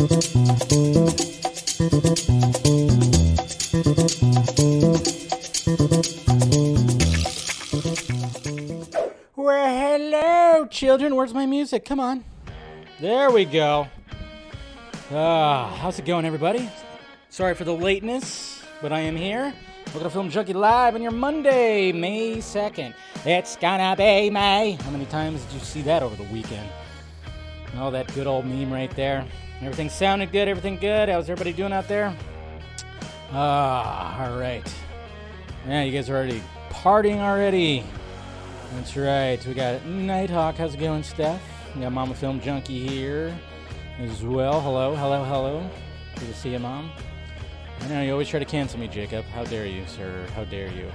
Hello, children. Where's my music? Come on. There we go. Ah, how's it going, everybody? Sorry for the lateness, but I am here. Welcome to Film Junkee Live on your Monday, May 2nd. It's gonna be May. How many times did you see that over the weekend? Oh, that good old meme right there. Everything sounded good, everything good. How's everybody doing out there? Ah, all right. Yeah, you guys are already partying already. That's right. We got Nighthawk. How's it going, Steph? We got Mama Film Junkee here as well. Hello, hello, hello. Good to see you, Mom. I know you always try to cancel me, Jacob. How dare you, sir? How dare you?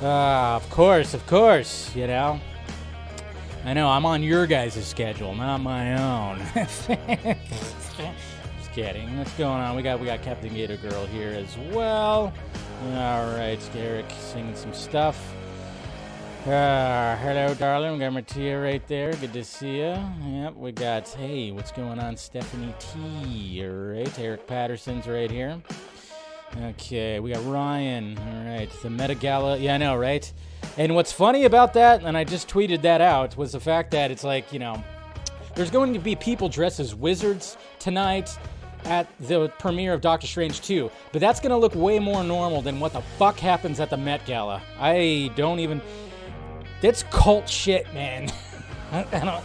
Ah, of course, of course. You know. I know I'm on your guys' schedule, not my own. Just kidding. What's going on? We got we got Captain Gator Girl here as well. All right, Eric singing some stuff. Uh, hello, darling. We got Martia right there. Good to see you. Yep, we got, hey, what's going on? Stephanie T. All right, Eric Patterson's right here. Okay, we got Ryan. All right, the Meta Gala. Yeah, I know, right? And what's funny about that, and I just tweeted that out, was the fact that it's like, you know, there's going to be people dressed as wizards tonight at the premiere of Doctor Strange 2, but that's going to look way more normal than what the fuck happens at the Met Gala. I don't even. That's cult shit, man.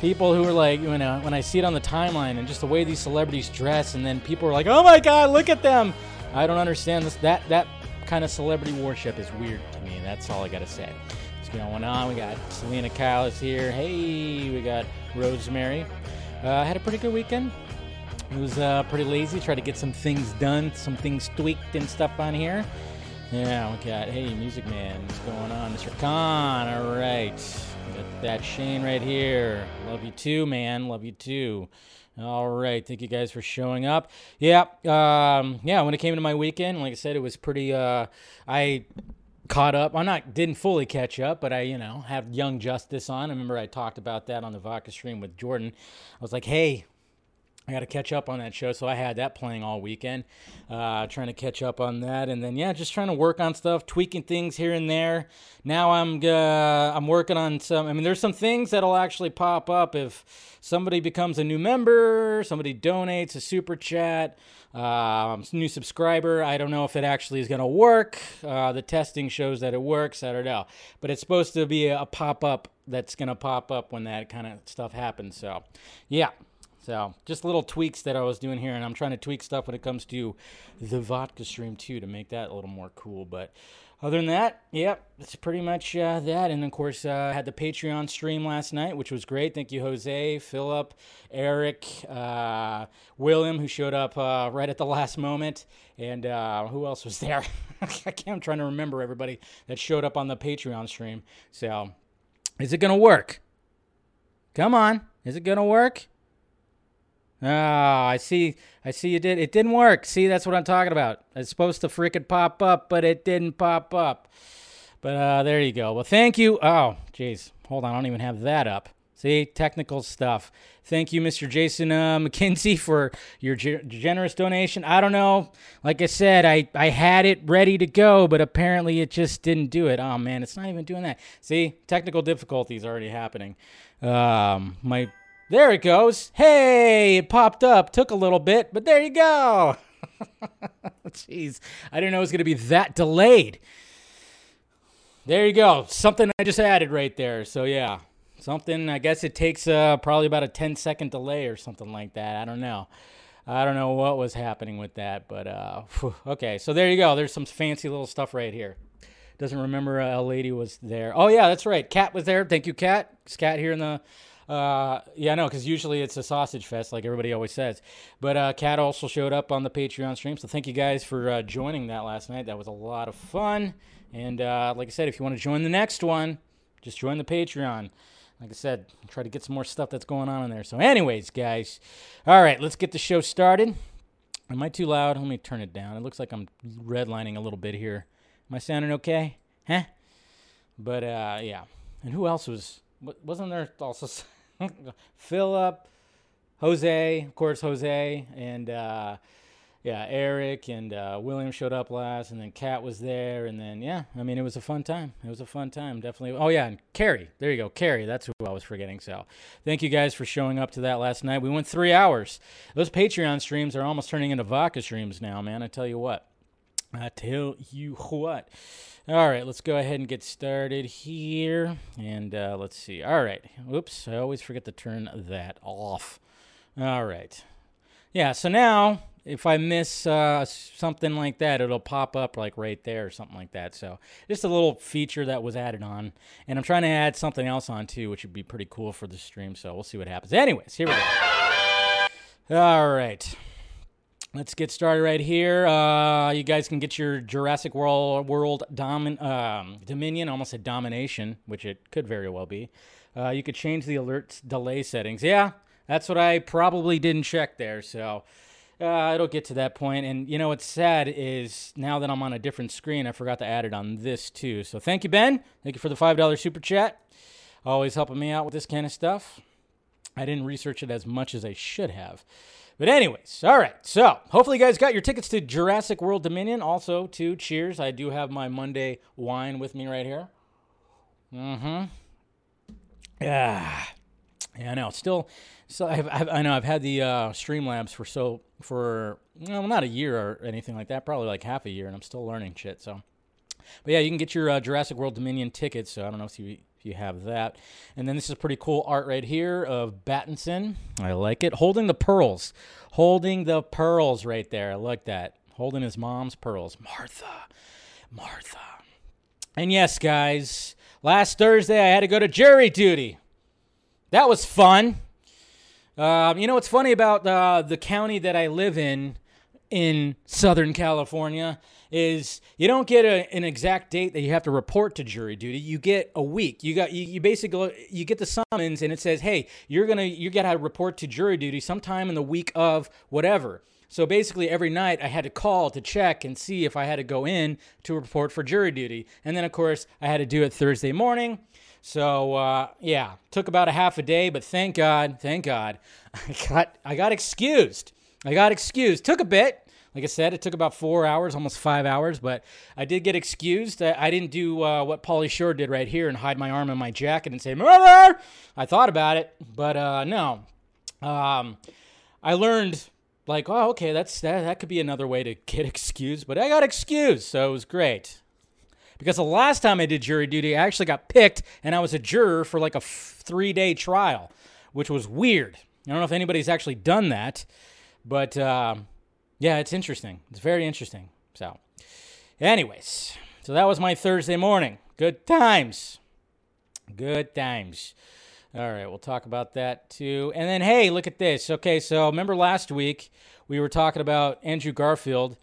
People who are like, you know, when I see it on the timeline and just the way these celebrities dress, and then people are like, oh my god, look at them. I don't understand this. That that kind of celebrity worship is weird to me. That's all I gotta say. What's going on? We got Selena Kyle is here. Hey, we got Rosemary. Uh, I had a pretty good weekend. It was uh, pretty lazy. Tried to get some things done, some things tweaked and stuff on here. Yeah, we got, hey, Music Man, what's going on? Mr. Khan, all right. We got that Shane right here. Love you too, man. Love you too. All right, thank you guys for showing up. Yeah, um, yeah. When it came to my weekend, like I said, it was pretty. Uh, I caught up. I'm not didn't fully catch up, but I you know have Young Justice on. I remember I talked about that on the Vodka stream with Jordan. I was like, hey, I got to catch up on that show, so I had that playing all weekend, uh, trying to catch up on that, and then yeah, just trying to work on stuff, tweaking things here and there. Now I'm uh, I'm working on some. I mean, there's some things that'll actually pop up if somebody becomes a new member, somebody donates a super chat, um, new subscriber. I don't know if it actually is going to work. Uh, the testing shows that it works. I don't know, but it's supposed to be a, a pop up that's going to pop up when that kind of stuff happens. So, yeah. So just little tweaks that I was doing here, and I'm trying to tweak stuff when it comes to the vodka stream too to make that a little more cool. But other than that, yep, that's pretty much uh, that. And of course, uh, I had the Patreon stream last night, which was great. Thank you, Jose, Philip, Eric, uh, William, who showed up uh, right at the last moment, and uh, who else was there? I'm trying to remember everybody that showed up on the Patreon stream. So, is it gonna work? Come on, is it gonna work? Ah, I see. I see you did. It didn't work. See, that's what I'm talking about. It's supposed to freaking pop up, but it didn't pop up. But uh, there you go. Well, thank you. Oh, jeez. Hold on. I don't even have that up. See, technical stuff. Thank you, Mr. Jason uh, McKinsey, for your ge- generous donation. I don't know. Like I said, I, I had it ready to go, but apparently it just didn't do it. Oh, man, it's not even doing that. See, technical difficulties already happening. Um, my there it goes. Hey, it popped up. Took a little bit, but there you go. Jeez, I didn't know it was going to be that delayed. There you go. Something I just added right there. So, yeah, something, I guess it takes uh, probably about a 10 second delay or something like that. I don't know. I don't know what was happening with that, but uh, okay. So, there you go. There's some fancy little stuff right here. Doesn't remember a lady was there. Oh, yeah, that's right. Cat was there. Thank you, Cat. It's Cat here in the uh, yeah, no, because usually it's a sausage fest, like everybody always says. But uh, Kat also showed up on the Patreon stream, so thank you guys for uh, joining that last night. That was a lot of fun. And uh, like I said, if you want to join the next one, just join the Patreon. Like I said, try to get some more stuff that's going on in there. So, anyways, guys, all right, let's get the show started. Am I too loud? Let me turn it down. It looks like I'm redlining a little bit here. Am I sounding okay? Huh? But uh, yeah. And who else was? Wasn't there also? Philip, Jose, of course, Jose, and uh, yeah, Eric and uh, William showed up last, and then Kat was there, and then yeah, I mean, it was a fun time. It was a fun time, definitely. Oh yeah, and Carrie, there you go, Carrie. That's who I was forgetting. So, thank you guys for showing up to that last night. We went three hours. Those Patreon streams are almost turning into vodka streams now, man. I tell you what. I tell you what. All right, let's go ahead and get started here, and uh, let's see. All right, oops, I always forget to turn that off. All right. Yeah, so now if I miss uh, something like that, it'll pop up like right there or something like that. So just a little feature that was added on, and I'm trying to add something else on too, which would be pretty cool for the stream. So we'll see what happens. Anyways, here we go. All right. Let's get started right here. Uh, you guys can get your Jurassic World World Domin- um, Dominion. almost a domination, which it could very well be. Uh, you could change the alert delay settings. Yeah, that's what I probably didn't check there. So uh, it'll get to that point. And you know what's sad is now that I'm on a different screen, I forgot to add it on this too. So thank you, Ben. Thank you for the $5 super chat. Always helping me out with this kind of stuff. I didn't research it as much as I should have. But, anyways, all right. So, hopefully, you guys got your tickets to Jurassic World Dominion. Also, to Cheers. I do have my Monday wine with me right here. Mm hmm. Yeah. Yeah, I know. Still, so I've, I've, i know I've had the uh, Streamlabs for so for well, not a year or anything like that. Probably like half a year, and I'm still learning shit. So, but yeah, you can get your uh, Jurassic World Dominion tickets. So I don't know if you you have that. And then this is pretty cool art right here of Battinson. I like it. Holding the pearls, holding the pearls right there. I like that. Holding his mom's pearls. Martha, Martha. And yes, guys, last Thursday I had to go to jury duty. That was fun. Um, you know what's funny about uh, the county that I live in, in Southern California, is you don't get a, an exact date that you have to report to jury duty. You get a week. You got you, you basically you get the summons and it says, hey, you're gonna you gotta report to jury duty sometime in the week of whatever. So basically, every night I had to call to check and see if I had to go in to report for jury duty. And then, of course, I had to do it Thursday morning. So uh, yeah, took about a half a day, but thank God, thank God, I got I got excused. I got excused. Took a bit. Like I said, it took about four hours, almost five hours, but I did get excused. I, didn't do uh, what Pauly Shore did right here and hide my arm in my jacket and say murder. I thought about it, but uh, no. Um, I learned like, oh, okay, that's that, that could be another way to get excused, but I got excused, so it was great because the last time I did jury duty, I actually got picked and I was a juror for like a f- three day trial, which was weird. I don't know if anybody's actually done that, but uh, yeah, it's interesting. It's very interesting. So, anyways, so that was my Thursday morning. Good times. Good times. All right, we'll talk about that too. And then, hey, look at this. Okay, so remember last week we were talking about Andrew Garfield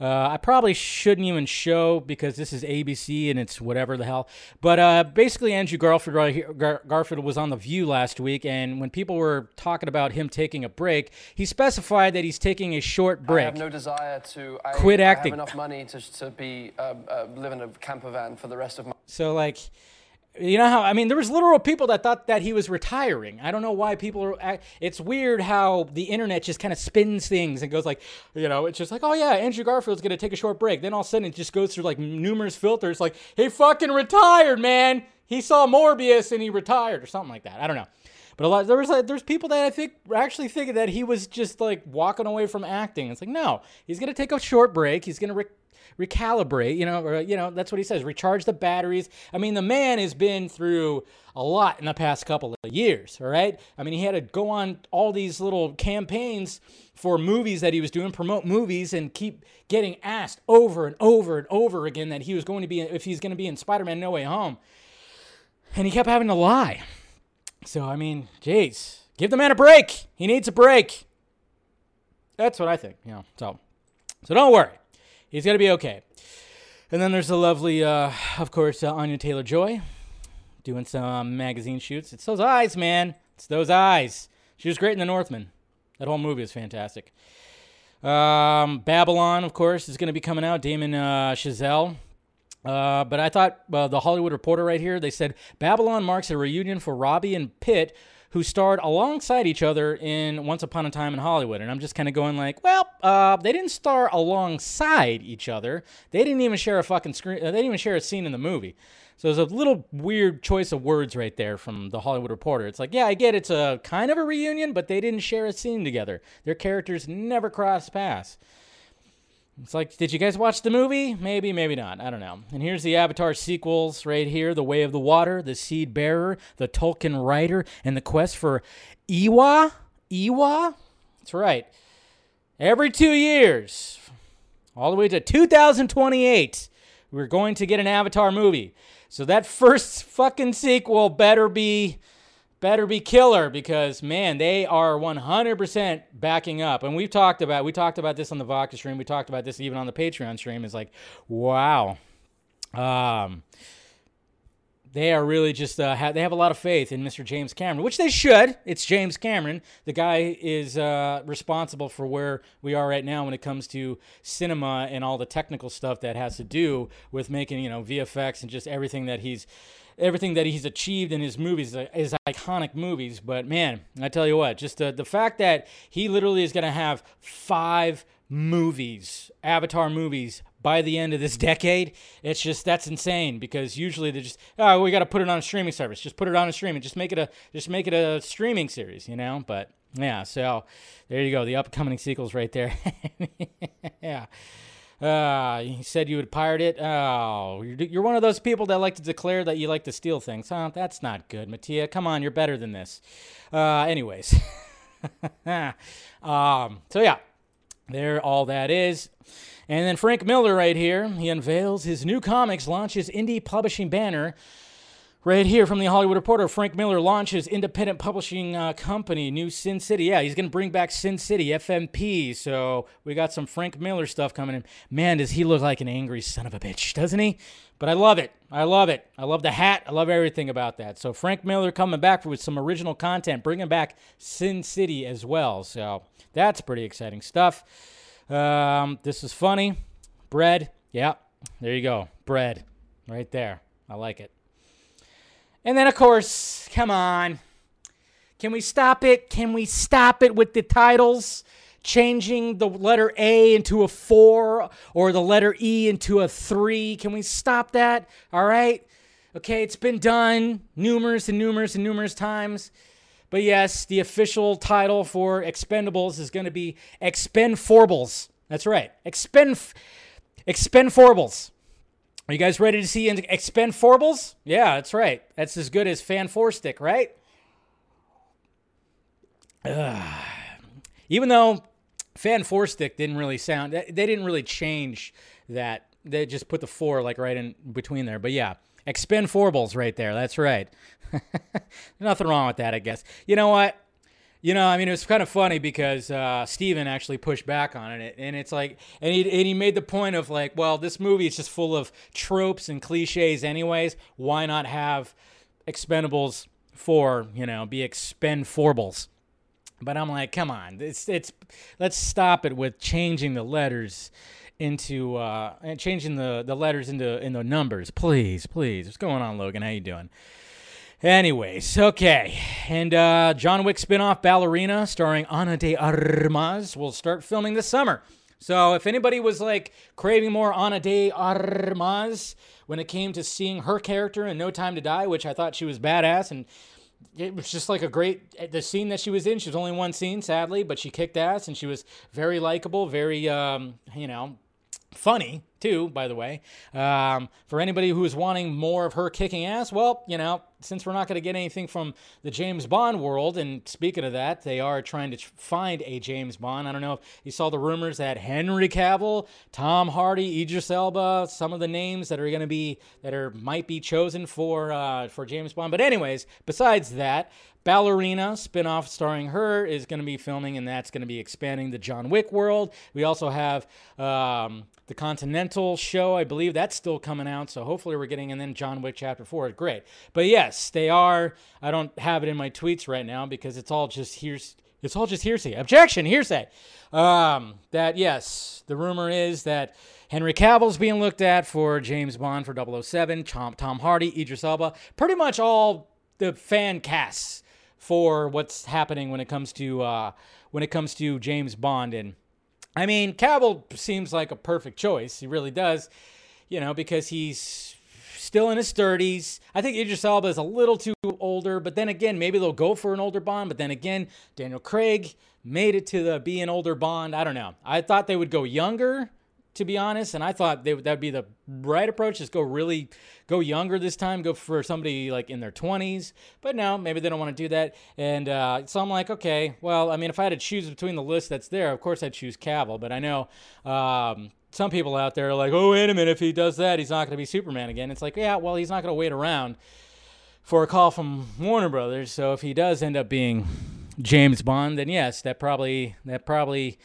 uh, I probably shouldn't even show because this is ABC and it's whatever the hell. But uh, basically, Andrew Garfield right here, Gar- Garfield was on the View last week, and when people were talking about him taking a break, he specified that he's taking a short break. I have no desire to I, quit acting. I have enough money to, to be uh, uh, live in a camper van for the rest of my. So like you know how I mean there was literal people that thought that he was retiring. I don't know why people are it's weird how the internet just kind of spins things and goes like, you know, it's just like, "Oh yeah, Andrew Garfield's going to take a short break." Then all of a sudden it just goes through like numerous filters like, "He fucking retired, man. He saw Morbius and he retired or something like that." I don't know. But a lot there was like there's people that I think actually thinking that he was just like walking away from acting. It's like, "No, he's going to take a short break. He's going to re- recalibrate, you know, or, you know, that's what he says, recharge the batteries. I mean, the man has been through a lot in the past couple of years, all right? I mean, he had to go on all these little campaigns for movies that he was doing, promote movies, and keep getting asked over and over and over again that he was going to be, if he's going to be in Spider Man No Way Home. And he kept having to lie. So, I mean, jeez, give the man a break. He needs a break. That's what I think, you know, so. So don't worry. He's going to be okay. And then there's the lovely, uh, of course, uh, Anya Taylor Joy doing some um, magazine shoots. It's those eyes, man. It's those eyes. She was great in The Northman. That whole movie is fantastic. Um, Babylon, of course, is going to be coming out. Damien uh, Chazelle. Uh, but I thought uh, the Hollywood Reporter right here, they said Babylon marks a reunion for Robbie and Pitt, who starred alongside each other in Once Upon a Time in Hollywood. And I'm just kind of going like, well, uh, they didn't star alongside each other. They didn't even share a fucking screen. Uh, they didn't even share a scene in the movie. So there's a little weird choice of words right there from the Hollywood Reporter. It's like, yeah, I get it's a kind of a reunion, but they didn't share a scene together. Their characters never crossed paths. It's like, did you guys watch the movie? Maybe, maybe not. I don't know. And here's the Avatar sequels right here The Way of the Water, The Seed Bearer, The Tulkun Rider, and The Quest for Eywa. Eywa? That's right. Every two years, all the way to 2028, we're going to get an Avatar movie. So that first fucking sequel better be better be killer because man, they are 100% backing up. And we've talked about we talked about this on the Vodka stream. We talked about this even on the Patreon stream. Is like, wow. Um, they are really just uh, ha- they have a lot of faith in Mr. James Cameron, which they should. It's James Cameron. The guy is uh, responsible for where we are right now when it comes to cinema and all the technical stuff that has to do with making you know VFX and just everything that he's everything that he's achieved in his movies, his iconic movies. But man, I tell you what, just uh, the fact that he literally is going to have five movies, Avatar movies, by the end of this decade, it's just that's insane because usually they just oh we got to put it on a streaming service, just put it on a streaming, just make it a just make it a streaming series, you know. But yeah, so there you go, the upcoming sequels right there. yeah. Uh, you said you would pirate it. Oh, you're, you're one of those people that like to declare that you like to steal things. Huh? That's not good, Mattia. Come on, you're better than this. Uh, anyways. um, so yeah, there all that is. And then Frank Miller right here, he unveils his new comics, launches indie publishing banner. Right here from the Hollywood Reporter, Frank Miller launches independent publishing uh, company, New Sin City. Yeah, he's going to bring back Sin City, FMP. So we got some Frank Miller stuff coming in. Man, does he look like an angry son of a bitch, doesn't he? But I love it. I love it. I love the hat. I love everything about that. So Frank Miller coming back with some original content, bringing back Sin City as well. So that's pretty exciting stuff. Um, this is funny. Bread. Yeah, there you go. Bread. Right there. I like it. And then, of course, come on. Can we stop it? Can we stop it with the titles? Changing the letter A into a four or the letter E into a three. Can we stop that? All right. Okay, it's been done numerous and numerous and numerous times. But yes, the official title for Expendables is going to be Expenforbles. That's right. Expend Expenforbles. Are you guys ready to see Expenforbles? Yeah, that's right. That's as good as Fan Four Stick, right? Ugh. Even though Fan Four Stick didn't really sound, they didn't really change that. They just put the four like right in between there. But yeah, Expenforbles right there. That's right. Nothing wrong with that, I guess. You know what? You know, I mean, it was kind of funny because uh, Steven actually pushed back on it, and it's like, and he and he made the point of like, well, this movie is just full of tropes and cliches, anyways. Why not have Expendables four, you know, be Expenforbles? But I'm like, come on, it's it's let's stop it with changing the letters into uh and changing the the letters into into numbers, please, please. What's going on, Logan? How you doing? Anyways, okay. And uh, John Wick spinoff Ballerina starring Ana de Armas will start filming this summer. So if anybody was like craving more Ana de Armas when it came to seeing her character in No Time to Die, which I thought she was badass and it was just like a great the scene that she was in. She was only one scene, sadly, but she kicked ass and she was very likable, very um, you know, funny too, by the way. Um, for anybody who is wanting more of her kicking ass, well, you know, since we're not going to get anything from the James Bond world, and speaking of that, they are trying to find a James Bond. I don't know if you saw the rumors that Henry Cavill, Tom Hardy, Idris Elba, some of the names that are going to be that are might be chosen for uh, for James Bond. But anyways, besides that, Ballerina spinoff starring her is going to be filming, and that's going to be expanding the John Wick world. We also have um, the Continental show, I believe that's still coming out. So hopefully we're getting, and then John Wick Chapter 4 great. But yes, they are. I don't have it in my tweets right now because it's all just here's. It's all just hearsay. Objection, hearsay. Um, that, yes, the rumor is that Henry Cavill's being looked at for James Bond for 007, Tom, Tom Hardy, Idris Elba, pretty much all the fan casts for what's happening when it comes to uh, when it comes to James Bond. And I mean, Cavill seems like a perfect choice. He really does, you know, because he's still in his 30s. I think Idris Elba is a little too older, but then again, maybe they'll go for an older Bond. But then again, Daniel Craig made it to the be an older Bond. I don't know. I thought they would go younger to be honest. And I thought that'd be the right approach. Just go really go younger this time. Go for somebody like in their 20s. But no, maybe they don't want to do that. And uh, so I'm like, okay, well, I mean, if I had to choose between the list that's there, of course I'd choose Cavill. But I know um, some people out there are like, oh, wait a minute, if he does that, he's not going to be Superman again. It's like, yeah, well, he's not going to wait around for a call from Warner Brothers. So if he does end up being James Bond, then yes, that probably that probably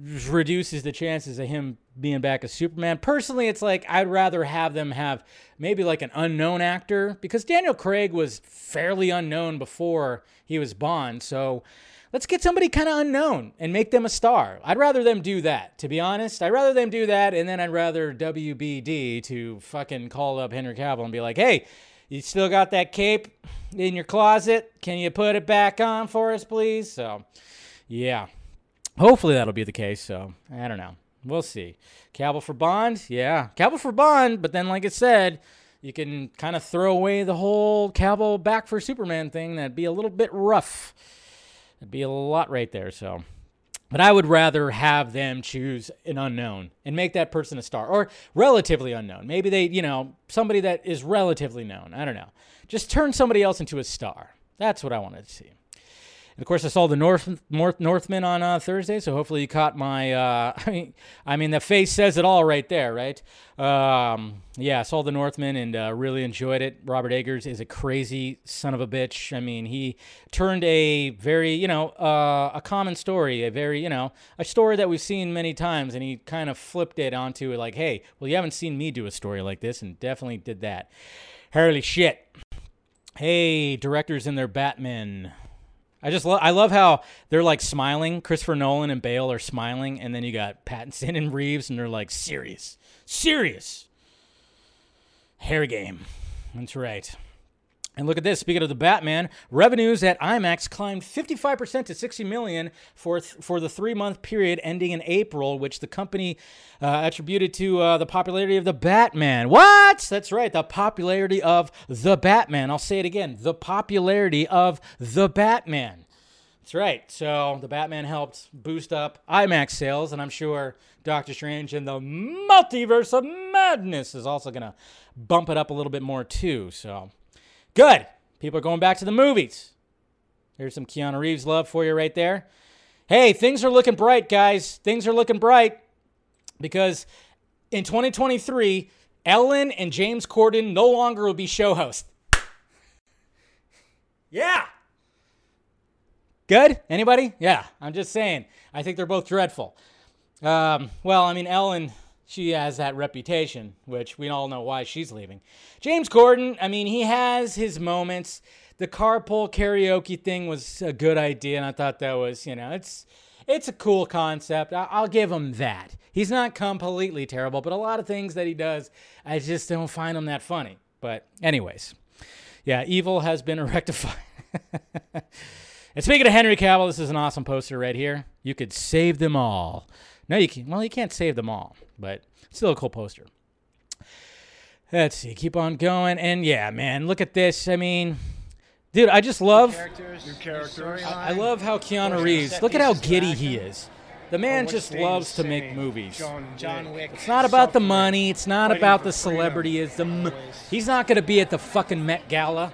reduces the chances of him being back as Superman. Personally, it's like I'd rather have them have maybe like an unknown actor because Daniel Craig was fairly unknown before he was Bond. So let's get somebody kind of unknown and make them a star. I'd rather them do that, to be honest. I'd rather them do that, and then I'd rather WBD to fucking call up Henry Cavill and be like, hey, you still got that cape in your closet? Can you put it back on for us, please? So, yeah. Hopefully that'll be the case. So I don't know. We'll see. Cavill for Bond, yeah, Cavill for Bond. But then, like I said, you can kind of throw away the whole Cavill back for Superman thing. That'd be a little bit rough. It'd be a lot right there. So, but I would rather have them choose an unknown and make that person a star or relatively unknown. Maybe they, you know, somebody that is relatively known. I don't know. Just turn somebody else into a star. That's what I wanted to see. And of course, I saw the North, North Northman on uh, Thursday, so hopefully you caught my. Uh, I mean, I mean, the face says it all right there, right? Um, yeah, I saw the Northman and uh, really enjoyed it. Robert Eggers is a crazy son of a bitch. I mean, he turned a very, you know, uh, a common story, a very, you know, a story that we've seen many times, and he kind of flipped it onto like, hey, well, you haven't seen me do a story like this, and definitely did that. Holy shit. Hey, directors in their Batman. I just love I love how they're like smiling. Christopher Nolan and Bale are smiling, and then you got Pattinson and Reeves, and they're like serious, serious. Hair game. That's right. And look at this. Speaking of the Batman, revenues at IMAX climbed 55% to 60 million for th- for the three month period ending in April, which the company uh, attributed to uh, the popularity of the Batman. What? That's right, the popularity of the Batman. I'll say it again: the popularity of the Batman. That's right. So the Batman helped boost up IMAX sales, and I'm sure Doctor Strange and the Multiverse of Madness is also gonna bump it up a little bit more too. So. Good. People are going back to the movies. Here's some Keanu Reeves love for you right there. Hey, things are looking bright, guys. Things are looking bright because in 2023, Ellen and James Corden no longer will be show hosts. Yeah. Good? Anybody? Yeah, I'm just saying. I think they're both dreadful. Um, well, I mean, Ellen she has that reputation, which we all know why she's leaving. James Corden, I mean, he has his moments. The carpool karaoke thing was a good idea, and I thought that was, you know, it's it's a cool concept. I'll give him that. He's not completely terrible, but a lot of things that he does, I just don't find him that funny. But anyways, yeah, evil has been rectified. and speaking of Henry Cavill, this is an awesome poster right here. You could save them all. No, you can't. Well, you can't save them all, but still a cool poster. Let's see. Keep on going. And yeah, man, look at this. I mean, dude, I just love. New characters. I, I love how Keanu Reeves. Look at how giddy he is. The man just loves to make movies. John Wick. It's not about the money. It's not about the celebrityism. He's not going to be at the fucking Met Gala.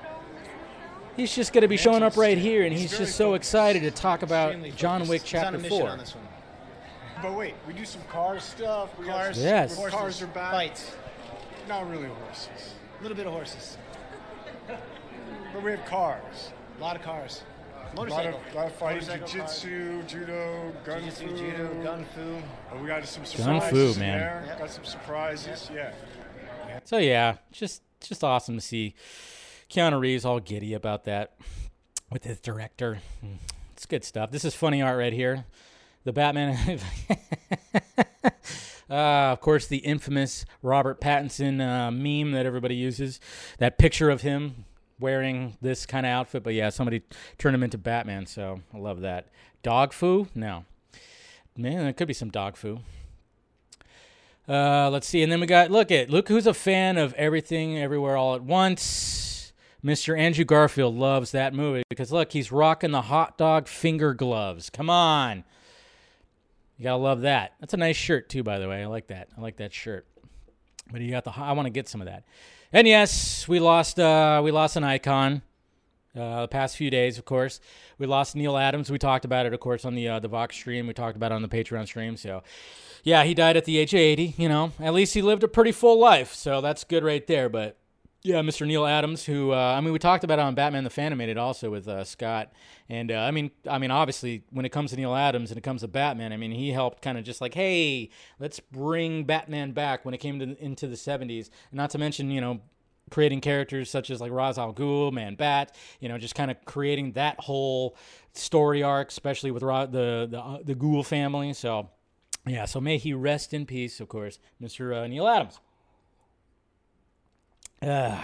He's just going to be showing up right here, and he's just so excited to talk about John Wick Chapter 4. But wait, we do some cars stuff. We got Cars, some- Yes. Cars horses, are back. fights, Not really horses, a little bit of horses, but we have cars. a lot of cars, Motorcycle. A lot of, motorcycle, lot of fighting, Motorcycle cars. jiu-jitsu, judo, gun jiu-jitsu, fu. judo, gun fu. Oh, we got some fu, surprises in man. there. Yep. Got some surprises. Yeah. So yeah, just just awesome to see Keanu Reeves all giddy about that with his director. Hmm. It's good stuff. This is funny art right here. The Batman. uh, of course, the infamous Robert Pattinson uh, meme that everybody uses. That picture of him wearing this kind of outfit, but yeah, somebody turned him into Batman, so I love that. Dog foo? No. Man, there could be some dog foo. Uh, let's see, and then we got look at look who's a fan of everything, everywhere, all at once. Mr. Andrew Garfield loves that movie because look, he's rocking the hot dog finger gloves. Come on, you gotta love that. That's a nice shirt too, by the way. I like that. I like that shirt. But you got the. I want to get some of that. And yes, we lost. Uh, we lost an icon. Uh, the past few days, of course, we lost Neal Adams. We talked about it, of course, on the uh, the Vox stream. We talked about it on the Patreon stream. So, yeah, he died at the age of 80. You know, at least he lived a pretty full life. So that's good right there. But yeah, Mr. Neal Adams, who uh, I mean, we talked about it on Batman the Fanimated also with uh, Scott, and uh, I mean, I mean, obviously, when it comes to Neal Adams and it comes to Batman, I mean, he helped kind of just like, hey, let's bring Batman back when it came to into the '70s. Not to mention, you know, creating characters such as like Ra's al Ghul, Man Bat, you know, just kind of creating that whole story arc, especially with Ra- the the uh, the Ghul family. So, yeah, so may he rest in peace, of course, Mr. Uh, Neal Adams. Uh,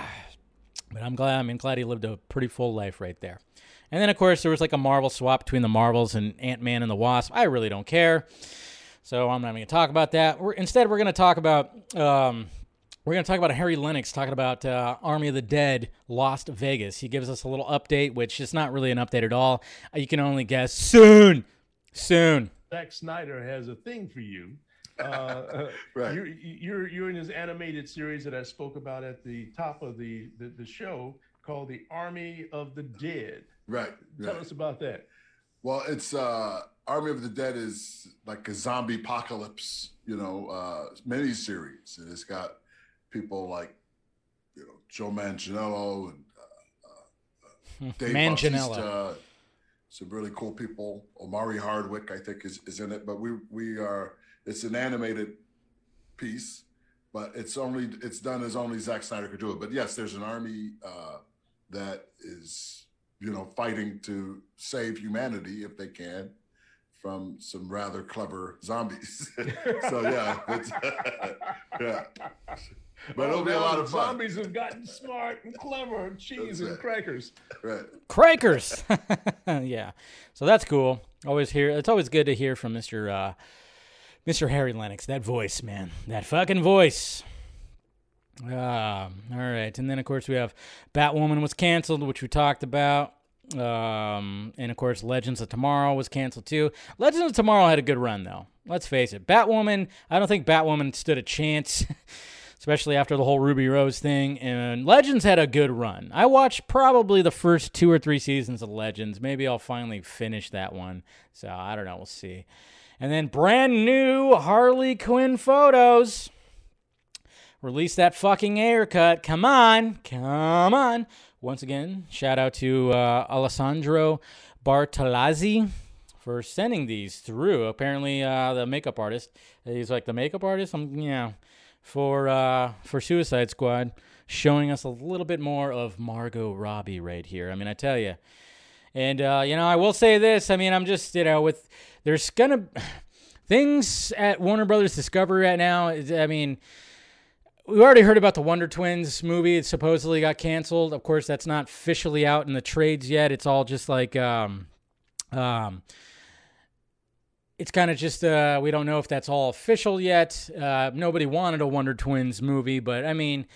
but I'm glad. I mean, glad he lived a pretty full life right there. And then, of course, there was like a Marvel swap between the Marvels and Ant Man and the Wasp. I really don't care, so I'm not going to talk about that. We're, instead, we're going to talk about um, we're going to talk about Harry Lennix talking about uh, Army of the Dead Lost Vegas. He gives us a little update, which is not really an update at all. You can only guess soon, soon. Zack Snyder has a thing for you. Uh, Right. You're, you're you're in this animated series that I spoke about at the top of the the, the show called the Army of the Dead. Right. Tell right. us about that. Well, it's uh Army of the Dead is like a zombie apocalypse, you know, uh miniseries. And it's got people like, you know, Joe Manganiello and uh, uh, Dave Manganiello. Bautista, some really cool people. Omari Hardwick, I think, is, is in it. But we we are it's an animated piece, but it's only it's done as only Zack Snyder could do it. But yes, there's an army uh, that is you know fighting to save humanity if they can from some rather clever zombies. so yeah, it's, yeah. But it'll be a lot of fun. Zombies have gotten smart and clever, and cheese That's and crackers. Right. Crackers. yeah. So that's cool. Always hear. It's always good to hear from Mr. Uh, Mr. Harry Lennix. That voice, man. That fucking voice. Um, all right, and then of course we have Batwoman was canceled, which we talked about. Um, and of course Legends of Tomorrow was canceled too. Legends of Tomorrow had a good run though. Let's face it, Batwoman. I don't think Batwoman stood a chance. especially after the whole Ruby Rose thing. And Legends had a good run. I watched probably the first two or three seasons of Legends. Maybe I'll finally finish that one. So I don't know. We'll see. And then brand new Harley Quinn photos. Release that fucking haircut. Come on. Come on. Once again, shout out to uh, Alessandro Bertolazzi for sending these through. Apparently, uh, the makeup artist. He's like the makeup artist. I'm, yeah for uh, for Suicide Squad, showing us a little bit more of Margot Robbie right here. I mean, I tell you, and uh, you know, I will say this. I mean, I'm just you know, with there's gonna things at Warner Brothers Discovery right now. I mean. We already heard about the Wonder Twins movie. It supposedly got canceled. Of course, that's not officially out in the trades yet. It's all just like um, um, it's kind of just uh, we don't know if that's all official yet. Uh, nobody wanted a Wonder Twins movie, but I mean,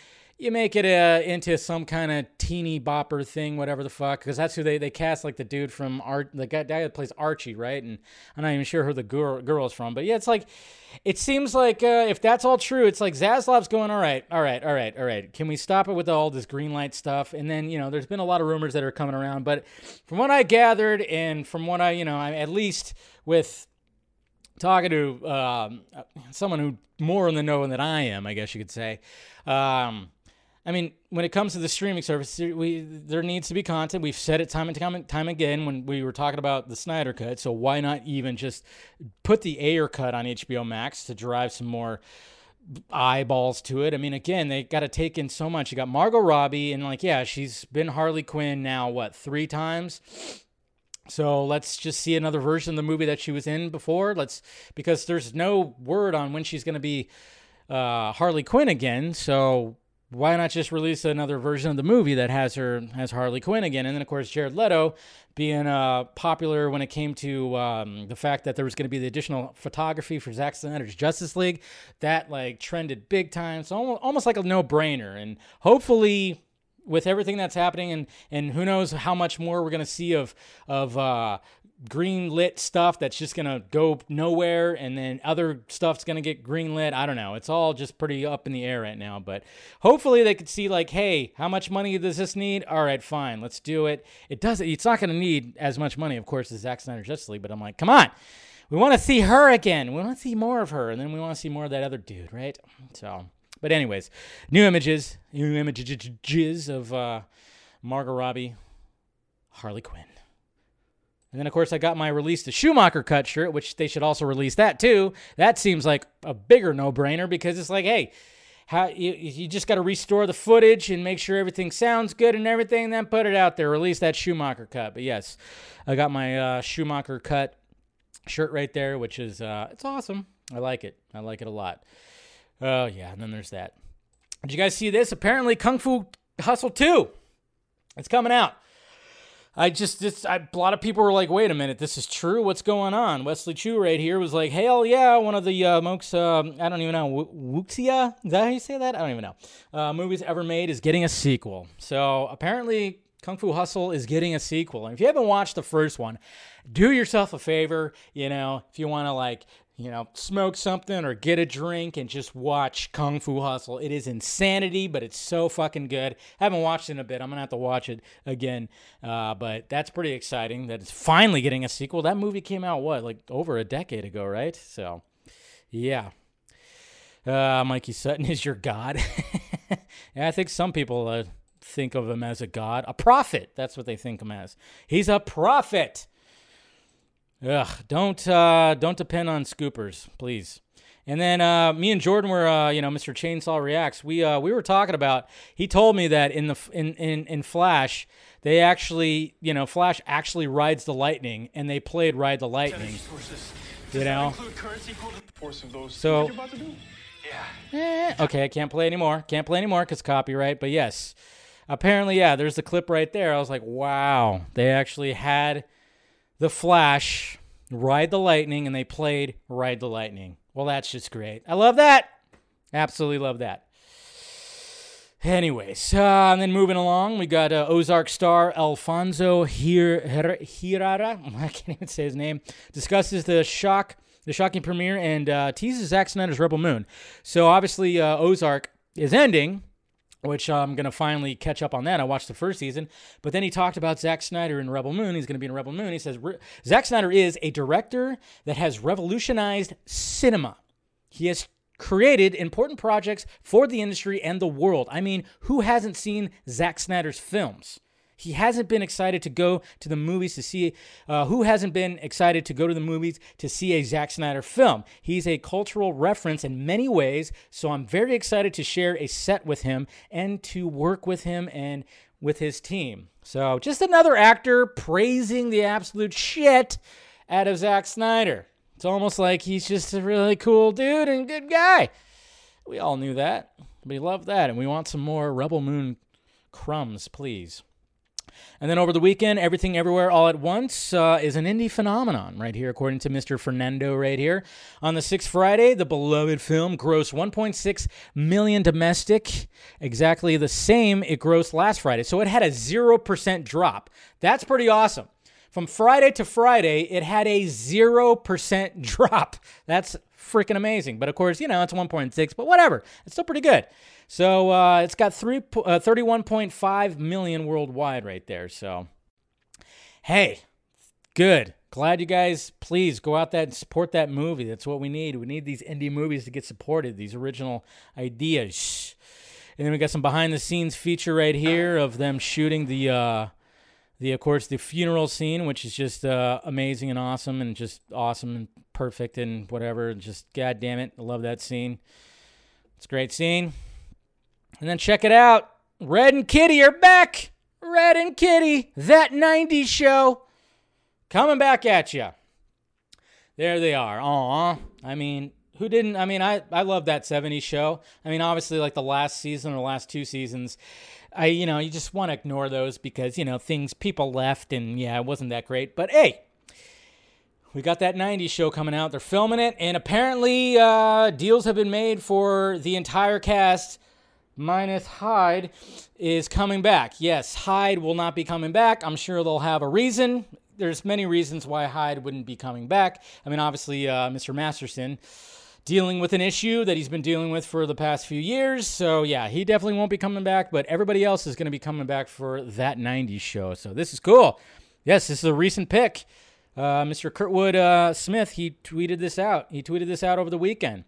you make it uh, into some kind of teeny bopper thing, whatever the fuck, because that's who they, they cast like the dude from Art, the guy, that plays Archie, right? And I'm not even sure who the girl girl is from, but yeah, it's like it seems like uh, if that's all true, it's like Zaslav's going, all right, all right, all right, all right. Can we stop it with all this green light stuff? And then you know, there's been a lot of rumors that are coming around, but from what I gathered and from what I, you know, I, at least with talking to um, someone who more in the know than I am, I guess you could say. Um, I mean, when it comes to the streaming service, we there needs to be content. We've said it time and time, time again when we were talking about the Snyder cut. So why not even just put the Ayer cut on HBO Max to drive some more eyeballs to it? I mean, again, they got to take in so much. You got Margot Robbie, and like, yeah, she's been Harley Quinn now what three times. So let's just see another version of the movie that she was in before. Let's because there's no word on when she's going to be uh, Harley Quinn again. So why not just release another version of the movie that has her has Harley Quinn again? And then of course Jared Leto being uh, popular when it came to um, the fact that there was going to be the additional photography for Zack Snyder's Justice League, that like trended big time. So almost, almost like a no brainer. And hopefully with everything that's happening and and who knows how much more we're going to see of of uh, green lit stuff that's just gonna go nowhere and then other stuff's gonna get green lit i don't know. It's all just pretty up in the air right now but hopefully they could see like hey how much money does this need? All right fine let's do it. It does it's not gonna need as much money of course as Zack Snyder Justice but i'm like come on. We want to see her again. We want to see more of her and then we want to see more of that other dude right? So but anyways new images new images of uh margot robbie harley quinn and then, of course, I got my release the Schumacher cut shirt, which they should also release that too. That seems like a bigger no brainer because it's like, hey, how you, you just got to restore the footage and make sure everything sounds good and everything, then put it out there. Release that Schumacher cut. But yes, I got my uh, Schumacher cut shirt right there, which is uh, it's awesome. I like it. I like it a lot. Oh yeah, and then there's that. Did you guys see this? Apparently, Kung Fu Hustle 2. It's coming out. I just, this, I, a lot of people were like, wait a minute, this is true? What's going on? Wesley Chu right here was like, hell yeah, one of the uh, most, um, I don't even know, Wuxia? Is that how you say that? I don't even know. Uh, movies ever made is getting a sequel. So apparently, Kung Fu Hustle is getting a sequel. And if you haven't watched the first one, do yourself a favor. You know, if you want to like you know, smoke something or get a drink and just watch Kung Fu Hustle. It is insanity, but it's so fucking good. I haven't watched it in a bit. I'm gonna have to watch it again. Uh, but that's pretty exciting that it's finally getting a sequel. That movie came out what, like over a decade ago, right? So, yeah. Uh, Mikey Sutton is your god. yeah, I think some people uh, think of him as a god, a prophet. That's what they think him as. He's a prophet. Ugh, don't uh, don't depend on scoopers, please. And then uh, me and Jordan were, uh, you know, Mr. Chainsaw reacts. We uh, we were talking about. He told me that in the in, in in Flash, they actually, you know, Flash actually rides the lightning, and they played Ride the Lightning. You know. So. Eh, okay, I can't play anymore. Can't play anymore because copyright. But yes, apparently, yeah. There's the clip right there. I was like, wow, they actually had the Flash, Ride the Lightning, and they played Ride the Lightning. Well, that's just great. I love that. Absolutely love that. Anyways, uh, and then moving along, we got uh, Ozark star Alfonso Hir- Hir- Hirara. I can't even say his name. Discusses the shock, the shocking premiere, and uh, teases Zack Snyder's Rebel Moon. So obviously, uh, Ozark is ending, which I'm going to finally catch up on that. I watched the first season, but then he talked about Zack Snyder in Rebel Moon. He's going to be in Rebel Moon. He says Zack Snyder is a director that has revolutionized cinema. He has created important projects for the industry and the world. I mean, who hasn't seen Zack Snyder's films? He hasn't been excited to go to the movies to see. Uh, who hasn't been excited to go to the movies to see a Zack Snyder film? He's a cultural reference in many ways, so I'm very excited to share a set with him and to work with him and with his team. So, just another actor praising the absolute shit out of Zack Snyder. It's almost like he's just a really cool dude and good guy. We all knew that. We love that, and we want some more Rebel Moon crumbs, please. And then over the weekend, Everything Everywhere All at Once uh, is an indie phenomenon right here, according to Mr. Fernando right here. On the sixth Friday, the beloved film grossed 1.6 million domestic, exactly the same it grossed last Friday. So it had a 0% drop. That's pretty awesome. From Friday to Friday, it had a 0% drop. That's freaking amazing. But of course, you know, it's 1.6, but whatever. It's still pretty good. So uh, it's got three, uh, 31.5 million worldwide right there. So, hey, good. Glad you guys, please go out there and support that movie. That's what we need. We need these indie movies to get supported, these original ideas. And then we got some behind the scenes feature right here of them shooting the, uh, the of course, the funeral scene, which is just uh, amazing and awesome and just awesome and perfect and whatever. Just, god damn it. I love that scene. It's a great scene. And then check it out. Red and Kitty are back. Red and Kitty, that 90s show, coming back at you. There they are. Aw. I mean, who didn't? I mean, I I love that '70s show. I mean, obviously, like the last season or last two seasons, I you know you just want to ignore those because you know things people left and yeah, it wasn't that great. But hey, we got that 90s show coming out. They're filming it, and apparently uh, deals have been made for the entire cast. Minus Hyde is coming back. Yes, Hyde will not be coming back. I'm sure they'll have a reason. There's many reasons why Hyde wouldn't be coming back. I mean, obviously, uh, Mr. Masterson dealing with an issue that he's been dealing with for the past few years. So, yeah, he definitely won't be coming back, but everybody else is going to be coming back for that 90s show. So, this is cool. Yes, this is a recent pick. Uh, Mr. Kurtwood uh, Smith, he tweeted this out. He tweeted this out over the weekend,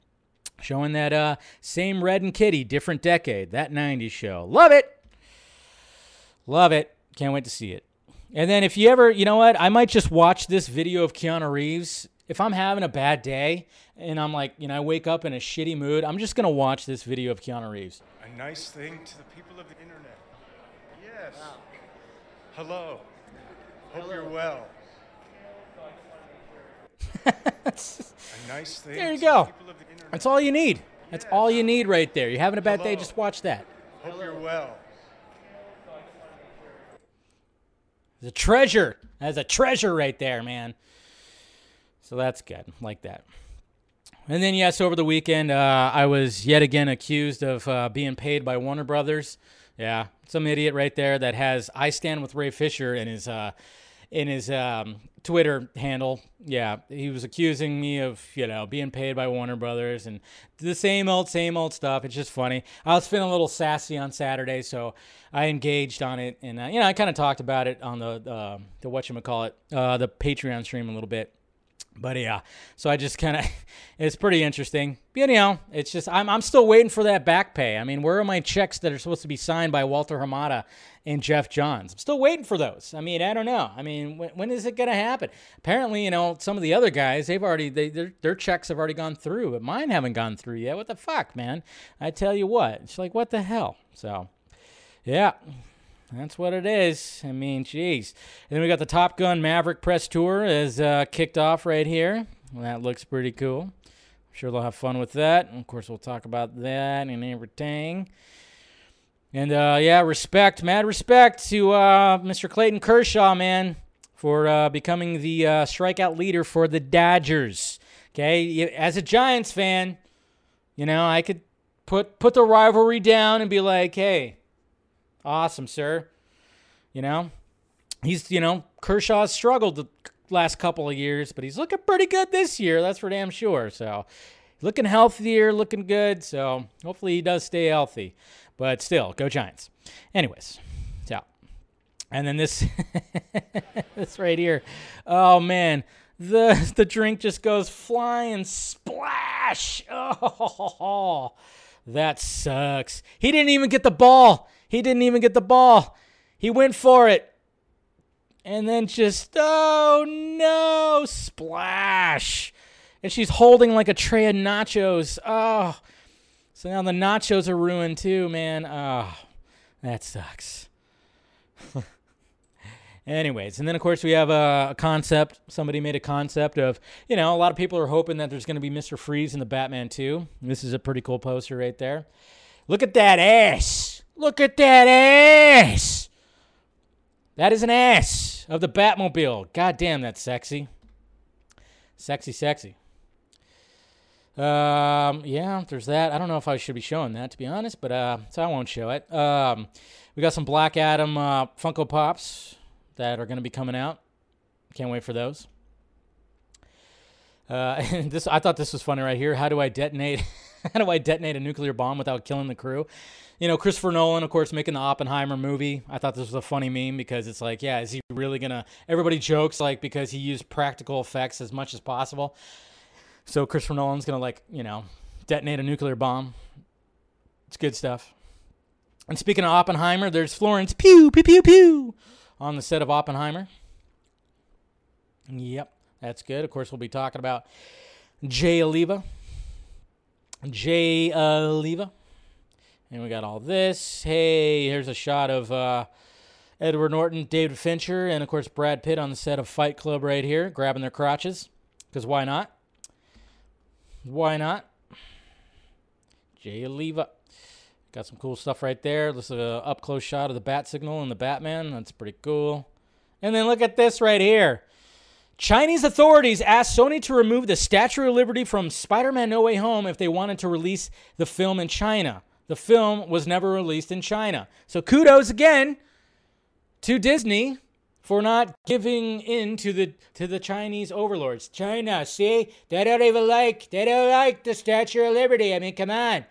showing that uh, same Red and Kitty, different decade, that 90s show. Love it. Love it. Can't wait to see it. And then if you ever, you know what, I might just watch this video of Keanu Reeves. If I'm having a bad day and I'm like, you know, I wake up in a shitty mood, I'm just going to watch this video of Keanu Reeves. A nice thing to the people of the internet. Yes. Hello. Hope you're well. A nice thing. There you go. The people of the internet. That's all you need. That's all you need right there. You're having a bad day, just watch that. Hope you're well. There's a treasure. That's a treasure right there, man. So that's good. Like that. And then, yes, over the weekend, uh, I was yet again accused of uh, being paid by Warner Brothers. Yeah, some idiot right there that has "I stand with Ray Fisher" and his uh, in his um, Twitter handle. Yeah, he was accusing me of you know being paid by Warner Brothers and the same old same old stuff. It's just funny. I was feeling a little sassy on Saturday, so I engaged on it, and uh, you know I kind of talked about it on the uh, the what you call it uh, the Patreon stream a little bit. But yeah, so I just kind of, it's pretty interesting. But, you know, it's just, I'm, I'm still waiting for that back pay. I mean, where are my checks that are supposed to be signed by Walter Hamada and Geoff Johns? I'm still waiting for those. I mean, I don't know. I mean, when, when is it going to happen? Apparently, you know, some of the other guys, they've already, they, their, their checks have already gone through, but mine haven't gone through yet. What the fuck, man? I tell you what, it's like, what the hell? So, yeah. That's what it is. I mean, jeez. And then we got the Top Gun Maverick press tour is uh, kicked off right here. Well, that looks pretty cool. I'm sure they'll have fun with that. And of course, we'll talk about that and everything. And uh, yeah, respect, mad respect to uh, Mr. Clayton Kershaw, man, for uh, becoming the uh, strikeout leader for the Dodgers. Okay, as a Giants fan, you know I could put put the rivalry down and be like, hey, Awesome, sir. You know, he's, you know, Kershaw's struggled the last couple of years, but he's looking pretty good this year. That's for damn sure. So, looking healthier, looking good. So, hopefully he does stay healthy. But still, go Giants. Anyways, so. And then this this right here. Oh man, the the drink just goes flying splash. Oh, that sucks. He didn't even get the ball. He didn't even get the ball. He went for it. And then just, oh no, splash. And she's holding like a tray of nachos. Oh. So now the nachos are ruined too, man. Oh, that sucks. Anyways, and then of course we have a, a, concept. Somebody made a concept of, you know, a lot of people are hoping that there's going to be Mr. Freeze in the Batman 2. This is a pretty cool poster right there. Look at that ass. Look at that ass. That is an ass of the Batmobile. God damn, that's sexy. Sexy, sexy. Um, yeah, there's that. I don't know if I should be showing that, to be honest, but uh, so I won't show it. Um, we got some Black Adam uh, Funko Pops that are going to be coming out. Can't wait for those. Uh, and this, I thought this was funny right here. How do I detonate? how do I detonate a nuclear bomb without killing the crew? You know, Christopher Nolan, of course, making the Oppenheimer movie. I thought this was a funny meme because it's like, yeah, is he really gonna? Everybody jokes like because he used practical effects as much as possible. So Christopher Nolan's gonna like, you know, detonate a nuclear bomb. It's good stuff. And speaking of Oppenheimer, there's Florence Pew Pew Pew Pew on the set of Oppenheimer. Yep, that's good. Of course, we'll be talking about Jay Oliva. Jay Oliva. And we got all this. Hey, here's a shot of uh, Edward Norton, David Fincher, and of course Brad Pitt on the set of Fight Club right here, grabbing their crotches. Because why not? Why not? Jay Oliva. Got some cool stuff right there. This is a up close shot of the bat signal and the Batman. That's pretty cool. And then look at this right here. Chinese authorities asked Sony to remove the Statue of Liberty from Spider Man No Way Home if they wanted to release the film in China. The film was never released in China. So kudos again to Disney for not giving in to the to the Chinese overlords. China, see, they don't even like they don't like the Statue of Liberty. I mean, come on.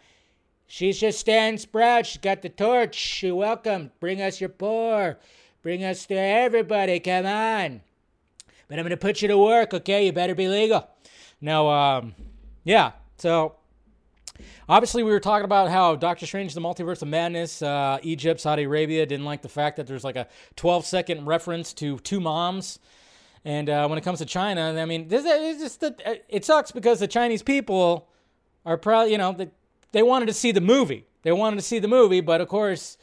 She's just stands proud. She's got the torch. She welcome. Bring us your poor. Bring us to everybody. Come on. But I'm gonna put you to work, okay? You better be legal. No, um, yeah. So obviously we were talking about how Doctor Strange: The Multiverse of Madness, uh, Egypt, Saudi Arabia didn't like the fact that there's like a 12 second reference to two moms. And uh, when it comes to China, I mean, this it's just that it sucks because the Chinese people are probably, you know, they, they wanted to see the movie. They wanted to see the movie, but of course,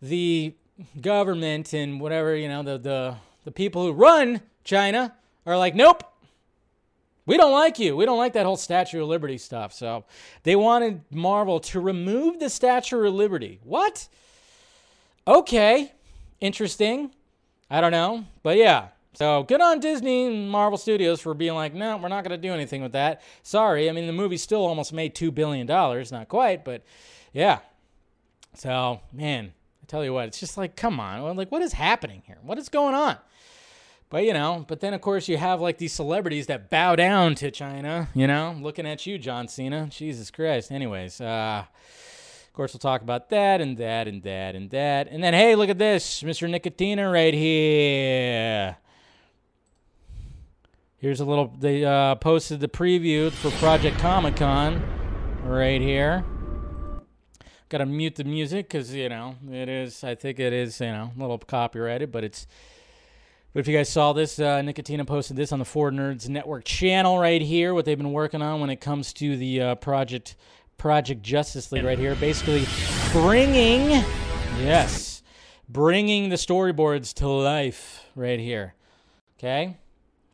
the government and whatever, you know, the the the people who run China are like, nope, we don't like you. We don't like that whole Statue of Liberty stuff. So they wanted Marvel to remove the Statue of Liberty. What? Okay, interesting. I don't know, but yeah. So good on Disney and Marvel Studios for being like, no, we're not going to do anything with that. Sorry. I mean, the movie still almost made $2 billion. Not quite, but yeah. So, man, I tell you what, it's just like, come on. Like, what is happening here? What is going on? But you know, but then of course you have like these celebrities that bow down to China. You know, looking at you, John Cena. Jesus Christ. Anyways, uh, of course we'll talk about that and that and that and that. And then hey, look at this, Mr. Nicotina right here. Here's a little. They uh, posted the preview for Project Comic Con right here. Got to mute the music because you know it is. I think it is you know a little copyrighted, but it's but if you guys saw this, uh, Nicotina posted this on the Ford Nerds Network channel right here. What they've been working on when it comes to the uh, project Project Justice League right here, basically bringing, yes, bringing the storyboards to life right here. Okay,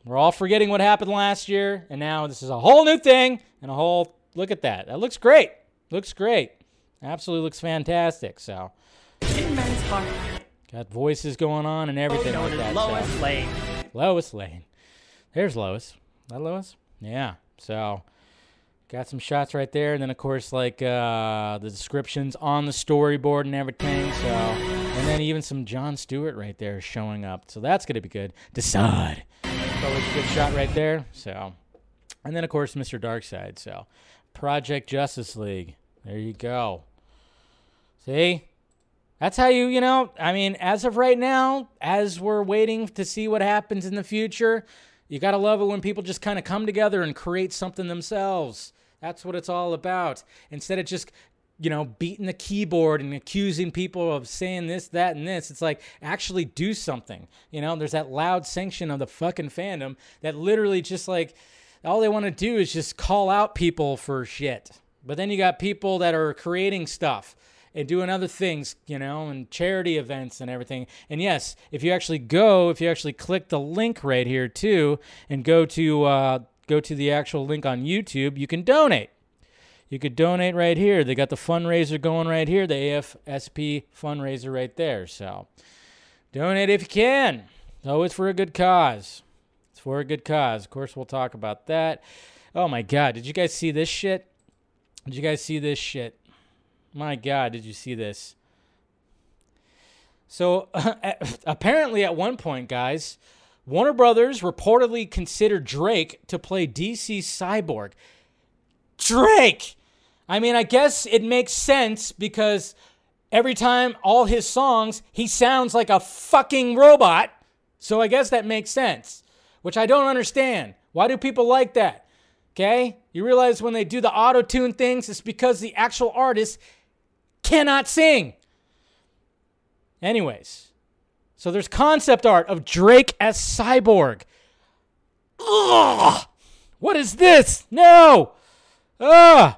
we're all forgetting what happened last year, and now this is a whole new thing and a whole look at that. That looks great. Looks great. Absolutely looks fantastic. So. Got voices going on and everything like that. Lois so. Lane. Lois Lane. There's Lois. That Lois? Yeah. So got some shots right there, and then of course like uh, the descriptions on the storyboard and everything. So and then even some John Stewart right there showing up. So that's gonna be good. Decide. Always a good shot right there. So and then of course Mr. Darkseid. So Project Justice League. There you go. See? That's how you, you know, I mean, as of right now, as we're waiting to see what happens in the future, you got to love it when people just kind of come together and create something themselves. That's what it's all about. Instead of just, you know, beating the keyboard and accusing people of saying this, that, and this, it's like actually do something. You know, there's that loud sanction of the fucking fandom that literally just like all they want to do is just call out people for shit. But then you got people that are creating stuff and doing other things, you know, and charity events and everything. And yes, if you actually go, if you actually click the link right here too, and go to uh, go to the actual link on YouTube, you can donate. You could donate right here. They got the fundraiser going right here, the AFSP fundraiser right there. So donate if you can. It's always for a good cause. It's for a good cause. Of course, we'll talk about that. Oh my God, did you guys see this shit? Did you guys see this shit? My God, did you see this? So apparently, at one point, guys, Warner Brothers reportedly considered Drake to play DC Cyborg. Drake! I mean, I guess it makes sense because every time all his songs, he sounds like a fucking robot. So I guess that makes sense, which I don't understand. Why do people like that? Okay? You realize when they do the auto tune things, it's because the actual artist cannot sing. Anyways, so there's concept art of Drake as Cyborg. Ugh! What is this? No! Ugh!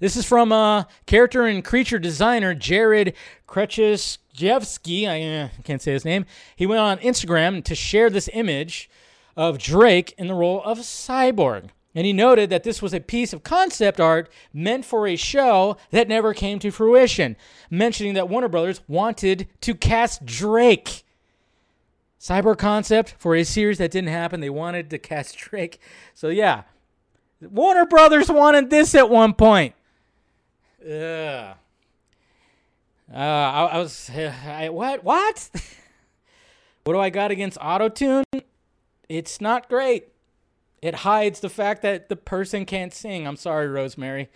This is from uh, character and creature designer Jared Krechesjevsky. I uh, can't say his name. He went on Instagram to share this image of Drake in the role of Cyborg. And he noted that this was a piece of concept art meant for a show that never came to fruition, mentioning that Warner Brothers wanted to cast Drake. Cyber concept for a series that didn't happen. They wanted to cast Drake. So, yeah. Warner Brothers wanted this at one point. Ugh. Uh, I, I was. I, what? What? what do I got against autotune? It's not great. It hides the fact that the person can't sing. I'm sorry, Rosemary.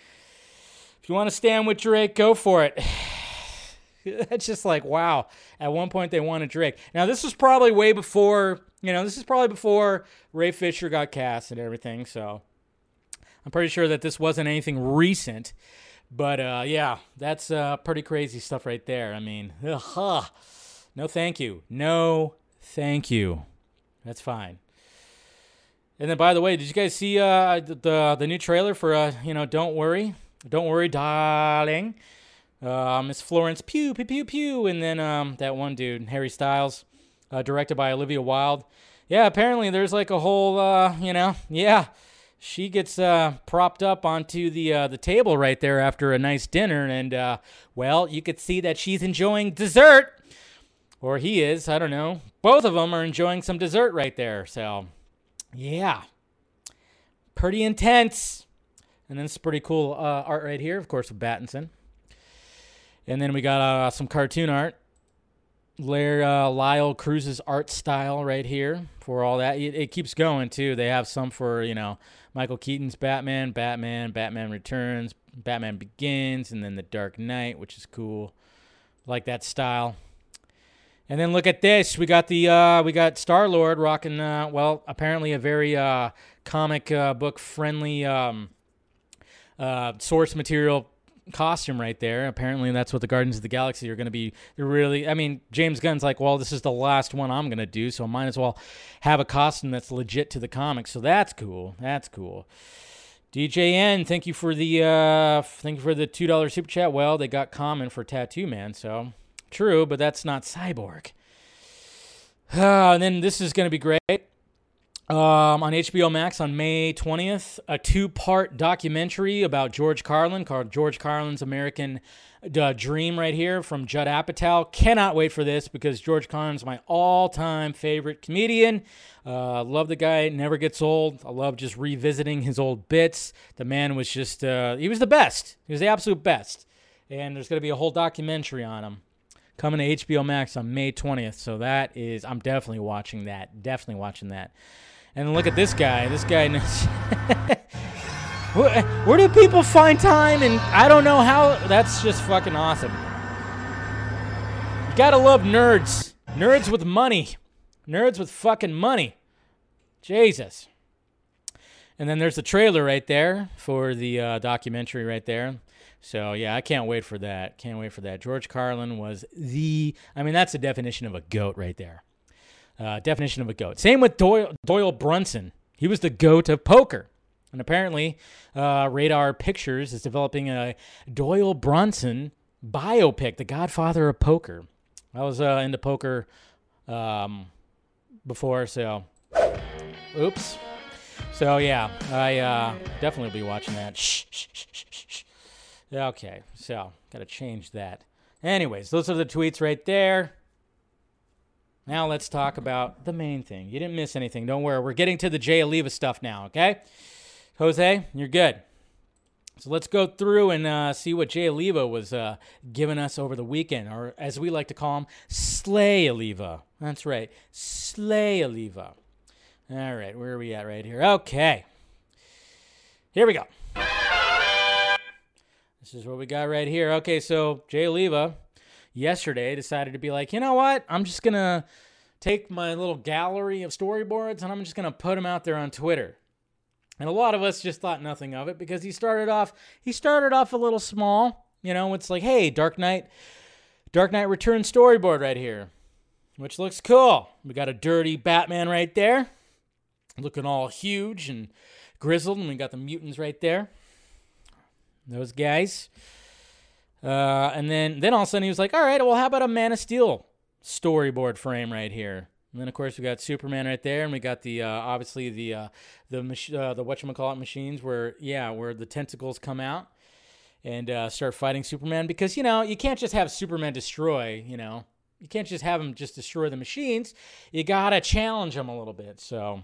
If you want to stand with Drake, go for it. That's just like, wow. At one point, they wanted Drake. Now, this was probably way before, you know, this is probably before Ray Fisher got cast and everything. So I'm pretty sure that this wasn't anything recent. But uh, yeah, that's uh, pretty crazy stuff right there. I mean, ugh, no thank you. No thank you. That's fine. And then, by the way, did you guys see uh, the the new trailer for uh, you know Don't Worry, Don't Worry, Darling? Uh, Miss Florence Pugh, pew pew pew, and then um, that one dude, Harry Styles, uh, directed by Olivia Wilde. Yeah, apparently there's like a whole uh, you know yeah, she gets uh, propped up onto the uh, the table right there after a nice dinner, and uh, well, you could see that she's enjoying dessert, or he is. I don't know. Both of them are enjoying some dessert right there. So yeah. Pretty intense. And then it's pretty cool uh, art right here, of course, with Battinson. And then we got uh, some cartoon art. Lair, uh, Lyle Cruz's art style right here for all that. It, it, keeps going too. They have some for you know Michael Keaton's Batman, Batman, Batman Returns, Batman Begins, and then The Dark Knight, which is cool. Like that style. And then look at this. We got the uh, we got Star Lord rocking. Uh, well, apparently a very uh, comic uh, book friendly um, uh, source material costume right there. Apparently that's what the Guardians of the Galaxy are going to be. Really. I mean, James Gunn's like, well, this is the last one I'm going to do, so I might as well have a costume that's legit to the comics. So that's cool. That's cool. DJN, thank you for the uh, thank you for the two dollar super chat. Well, they got common for Tattoo Man, so True, but that's not Cyborg. Uh, and then this is going to be great. Um, on HBO Max on May 20th, a two part documentary about George Carlin called George Carlin's American uh, Dream, right here from Judd Apatow. Cannot wait for this because George Carlin's my all time favorite comedian. Uh, love the guy, never gets old. I love just revisiting his old bits. The man was just, uh, he was the best. He was the absolute best. And there's going to be a whole documentary on him coming to HBO Max on May 20th. So that is, I'm definitely watching that. Definitely watching that. And look at this guy. This guy knows. where, where do people find time? And I don't know how. That's just fucking awesome. You gotta love nerds. Nerds with money. Nerds with fucking money. Jesus. And then there's the trailer right there for the uh, documentary right there. So yeah, I can't wait for that. Can't wait for that. George Carlin was the. I mean, that's the definition of a goat right there. Uh, definition of a goat. Same with Doyle, Doyle Brunson. He was the goat of poker. And apparently, uh, Radar Pictures is developing a Doyle Brunson biopic, the godfather of poker. I was uh, into poker um, before, so oops. So yeah, I uh, definitely will be watching that. Shh, shh, shh. Okay, so got to change that. Anyways, those are the tweets right there. Now let's talk about the main thing. You didn't miss anything. Don't worry. We're getting to the Jay Oliva stuff now, okay? Jose, you're good. So let's go through and uh, see what Jay Oliva was uh, giving us over the weekend, or as we like to call him, Slay Oliva. That's right, Slay Oliva. All right, where are we at right here? Okay. Here we go. This is what we got right here. Okay, so Jay Oliva yesterday decided to be like, you know what? I'm just going to take my little gallery of storyboards and I'm just going to put them out there on Twitter. And a lot of us just thought nothing of it because he started off he started off a little small. You know, it's like, hey, Dark Knight Dark Knight Return storyboard right here. Which looks cool. We got a dirty Batman right there. Looking all huge and grizzled, and we got the mutants right there those guys. Uh, and then, then all of a sudden he was like, all right, well, how about a Man of Steel storyboard frame right here? And then of course we got Superman right there, and we got the uh, obviously the uh, the mach- uh, the whatchamacallit machines where yeah where the tentacles come out and uh, start fighting Superman. Because you know you can't just have Superman destroy you know. You can't just have him just destroy the machines. You gotta challenge him a little bit. So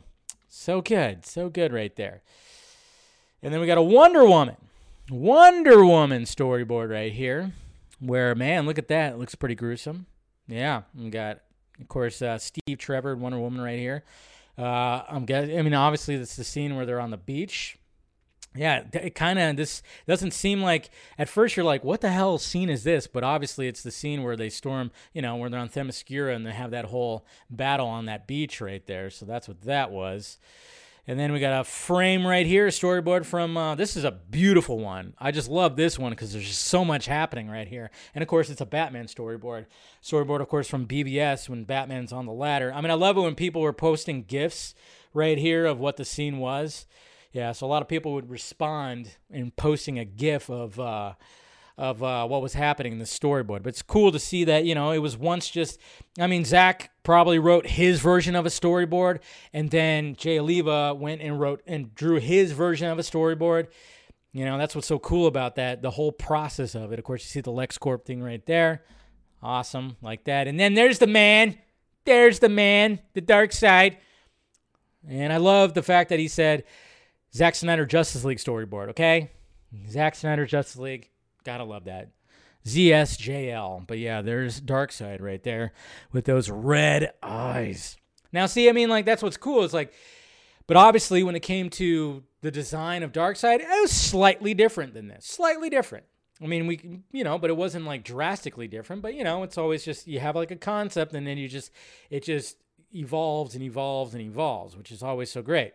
so good so good right there. And then we got a Wonder Woman Wonder Woman storyboard right here where man look at that it looks pretty gruesome yeah we got of course, uh, Steve Trevor, and Wonder Woman, right here. Uh, I'm guessing. I mean, obviously, it's the scene where they're on the beach. Yeah, it kind of this doesn't seem like at first you're like, what the hell scene is this? But obviously, it's the scene where they storm, you know, where they're on Themyscira and they have that whole battle on that beach right there. So that's what that was. And then we got a frame right here, a storyboard from. Uh, this is a beautiful one. I just love this one because there's just so much happening right here. And of course, it's a Batman storyboard. Storyboard, of course, from BvS when Batman's on the ladder. I mean, I love it when people were posting gifs right here of what the scene was. Yeah, so a lot of people would respond in posting a gif of. Uh, of uh, what was happening in the storyboard. But it's cool to see that, you know, it was once just, I mean, Zack probably wrote his version of a storyboard, and then Jay Oliva went and wrote and drew his version of a storyboard. You know, that's what's so cool about that, the whole process of it. Of course, you see the LexCorp thing right there. Awesome, like that. And then there's the man. There's the man, the Darkseid. And I love the fact that he said Zack Snyder Justice League storyboard, okay? Zack Snyder Justice League Gotta love that. ZSJL. But yeah, there's Darkseid right there with those red eyes. Now, see, I mean, like, that's what's cool. It's like, but obviously, when it came to the design of Darkseid, it was slightly different than this. Slightly different. I mean, we, you know, but it wasn't like drastically different. But, you know, it's always just, you have like a concept and then you just, it just evolves and evolves and evolves, which is always so great.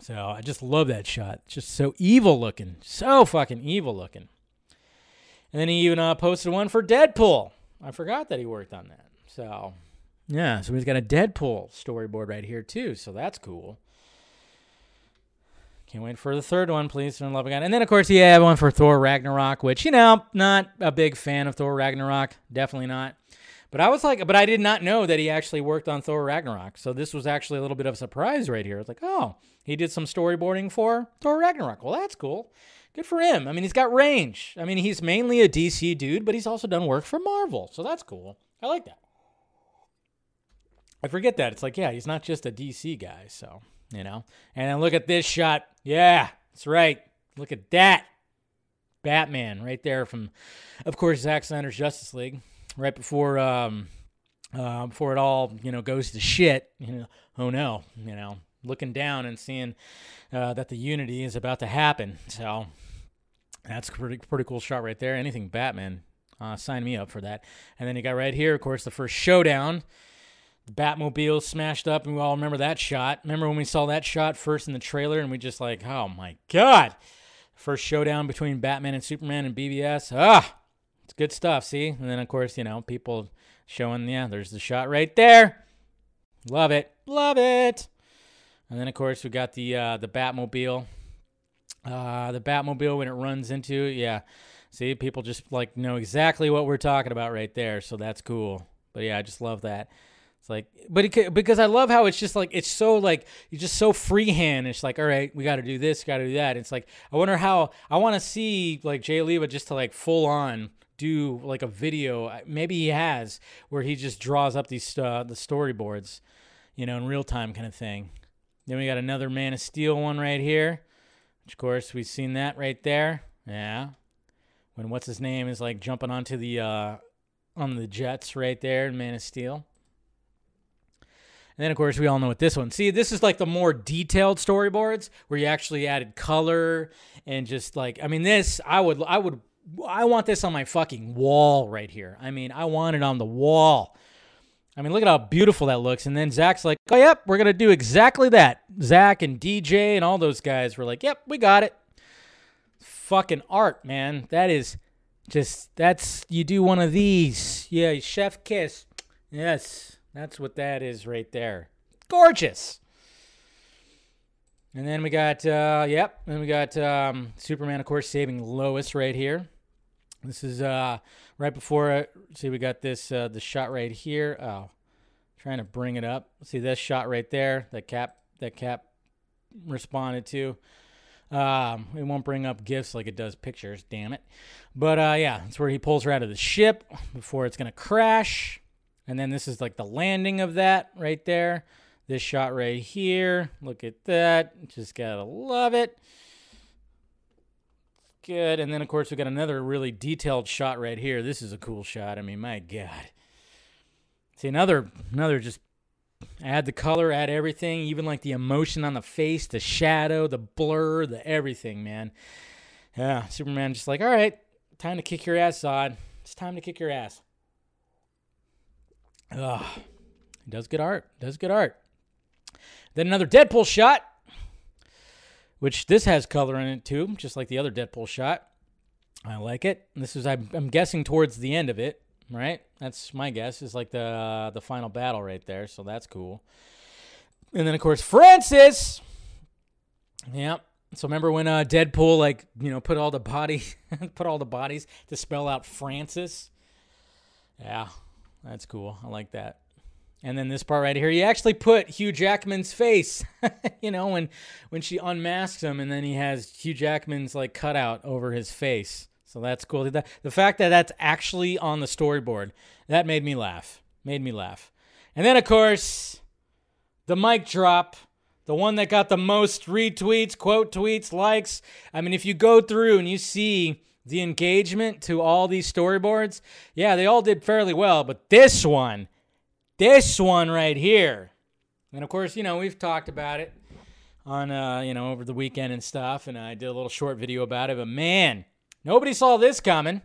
So I just love that shot. Just so evil looking. So fucking evil looking. And then he even uh, posted one for Deadpool. I forgot that he worked on that. So, yeah, so he's got a Deadpool storyboard right here, too. So that's cool. Can't wait for the third one, please. And love again. And then, of course, he had one for Thor Ragnarok, which, you know, not a big fan of Thor Ragnarok. Definitely not. But I was like, but I did not know that he actually worked on Thor Ragnarok. So this was actually a little bit of a surprise right here. It's like, oh, he did some storyboarding for Thor Ragnarok. Well, that's cool. Good for him. I mean, he's got range. I mean, he's mainly a DC dude, but he's also done work for Marvel. So that's cool. I like that. I forget that. It's like, yeah, he's not just a DC guy. So, you know. And then look at this shot. Yeah, that's right. Look at that. Batman right there from, of course, Zack Snyder's Justice League right before um, uh, before it all you know goes to shit. You know, oh no, you know, looking down and seeing uh, that the unity is about to happen. So that's pretty pretty cool shot right there. Anything Batman, uh, sign me up for that. And then you got right here, of course, the first showdown. The Batmobile smashed up, and we all remember that shot. Remember when we saw that shot first in the trailer, and we just like, oh my god! First showdown between Batman and Superman and BvS. Ah, good stuff, see? And then, of course, you know, people showing, yeah, there's the shot right there. Love it. Love it. And then, of course, we got the uh, the Batmobile. Uh, the Batmobile when it runs into, yeah. See, people just like know exactly what we're talking about right there. So that's cool. But yeah, I just love that. It's like, but it, because I love how it's just like it's so like you're just so freehand. It's like, all right, we got to do this, got to do that. It's like I wonder how I want to see like Jay Oliva just to like full on do like a video. Maybe he has where he just draws up these uh, the storyboards, you know, in real time kind of thing. Then we got another Man of Steel one right here. Which, of course, we've seen that right there. Yeah, when what's his name is like jumping onto the uh, on the jets right there in Man of Steel. And then, of course, we all know what this one. See, this is like the more detailed storyboards where you actually added color and just like, I mean, this I would I would I want this on my fucking wall right here. I mean, I want it on the wall. I mean, look at how beautiful that looks. And then Zack's like, oh, yep, we're going to do exactly that. Zach and DJ and all those guys were like, yep, we got it. Fucking art, man. That is just, that's, you do one of these. Yeah, chef kiss. Yes, that's what that is right there. Gorgeous. And then we got, uh, yep, then we got um, Superman, of course, saving Lois right here. This is uh, right before. Uh, see, we got this uh, the shot right here. Oh, Trying to bring it up. See this shot right there that Cap that Cap responded to. Um, it won't bring up gifs like it does pictures. Damn it! But uh, yeah, that's where he pulls her out of the ship before it's gonna crash, and then this is like the landing of that right there. This shot right here. Look at that. Just gotta love it. Good. And then of course we got another really detailed shot right here. This is a cool shot. I mean, my God. See another another just add the color, add everything, even like the emotion on the face, the shadow, the blur, the everything, man. Yeah, Superman just like, all right, time to kick your ass, Zod. It's time to kick your ass. Ugh. Does good art. Does good art. Then another Deadpool shot, which this has color in it too, just like the other Deadpool shot. I like it. This is I'm, guessing towards the end of it, right? That's my guess. Is like the uh, the final battle right there, so that's cool. And then of course Francis. Yep. So remember when uh, Deadpool like you know put all the body put all the bodies to spell out Francis? Yeah, that's cool. I like that. And then this part right here, he actually put Hugh Jackman's face, you know, when when she unmasks him, and then he has Hugh Jackman's like cutout over his face. So that's cool. The, fact that that's actually on the storyboard that made me laugh. Made me laugh. And then of course, the mic drop, the one that got the most retweets, quote tweets, likes. I mean, if you go through and you see the engagement to all these storyboards, yeah, they all did fairly well, but this one this one right here. And of course, you know, we've talked about it on, uh, you know, over the weekend and stuff. And I did a little short video about it. But man, nobody saw this coming.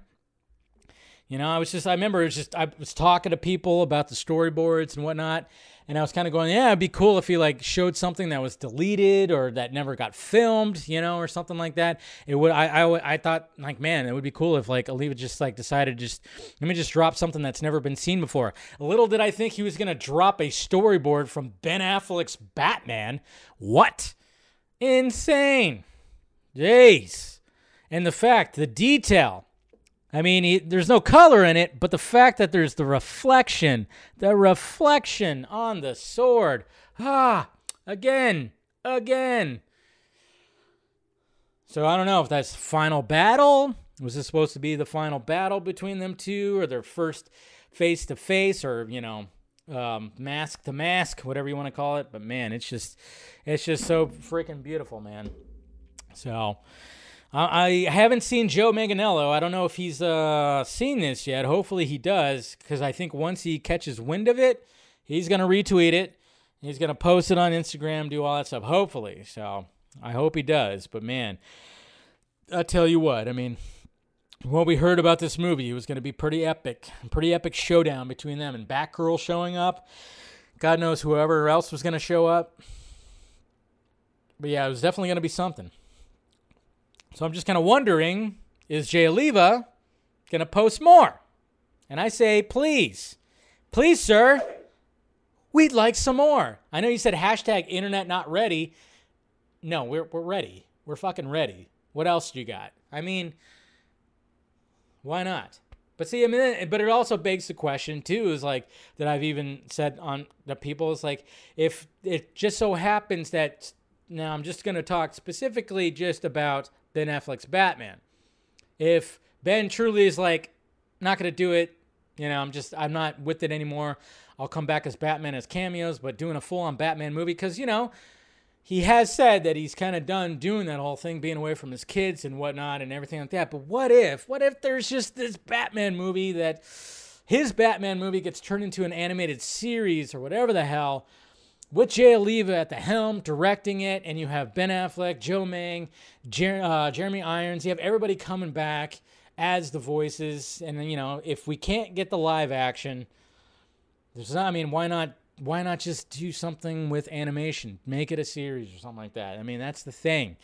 You know, I was just, I remember it was just, I was talking to people about the storyboards and whatnot. And I was kind of going, yeah, it'd be cool if he like showed something that was deleted or that never got filmed, you know, or something like that. It would, I, I, I thought like, man, it would be cool if like Oliva just like decided just let me just drop something that's never been seen before. Little did I think he was gonna drop a storyboard from Ben Affleck's Batman. What? Insane. Jeez. And the fact, the detail I mean, he, there's no color in it, but the fact that there's the reflection, the reflection on the sword. Ah, again, again. So I don't know if that's final battle. Was this supposed to be the final battle between them two, or their first face to face, or you know, um, mask to mask, whatever you want to call it? But man, it's just, it's just so freaking beautiful, man. So. I haven't seen Joe Manganiello. I don't know if he's uh, seen this yet. Hopefully he does, because I think once he catches wind of it, he's gonna retweet it. He's gonna post it on Instagram, do all that stuff. Hopefully, so I hope he does. But man, I tell you what, I mean, what we heard about this movie, it was gonna be pretty epic, pretty epic showdown between them and Batgirl showing up. God knows whoever else was gonna show up. But yeah, it was definitely gonna be something. So I'm just kind of wondering is Jay Oliva going to post more? And I say, please, please, sir, we'd like some more. I know you said hashtag internet not ready. No, we're, we're ready. We're fucking ready. What else do you got? I mean, why not? But see, I mean, but it also begs the question too. Is like that I've even said on the people is like if it just so happens that now I'm just going to talk specifically just about Ben Affleck's Batman. If Ben truly is like not going to do it, you know, I'm just I'm not with it anymore. I'll come back as Batman as cameos, but doing a full-on Batman movie cuz you know, he has said that he's kind of done doing that whole thing, being away from his kids and whatnot and everything like that. But what if, what if there's just this Batman movie that his Batman movie gets turned into an animated series or whatever the hell with Jay Oliva at the helm directing it, and you have Ben Affleck, Joe Mang, Jer- uh, Jeremy Irons. You have everybody coming back as the voices, and you know if we can't get the live action, there's not. I mean, why not? Why not just do something with animation? Make it a series or something like that. I mean, that's the thing.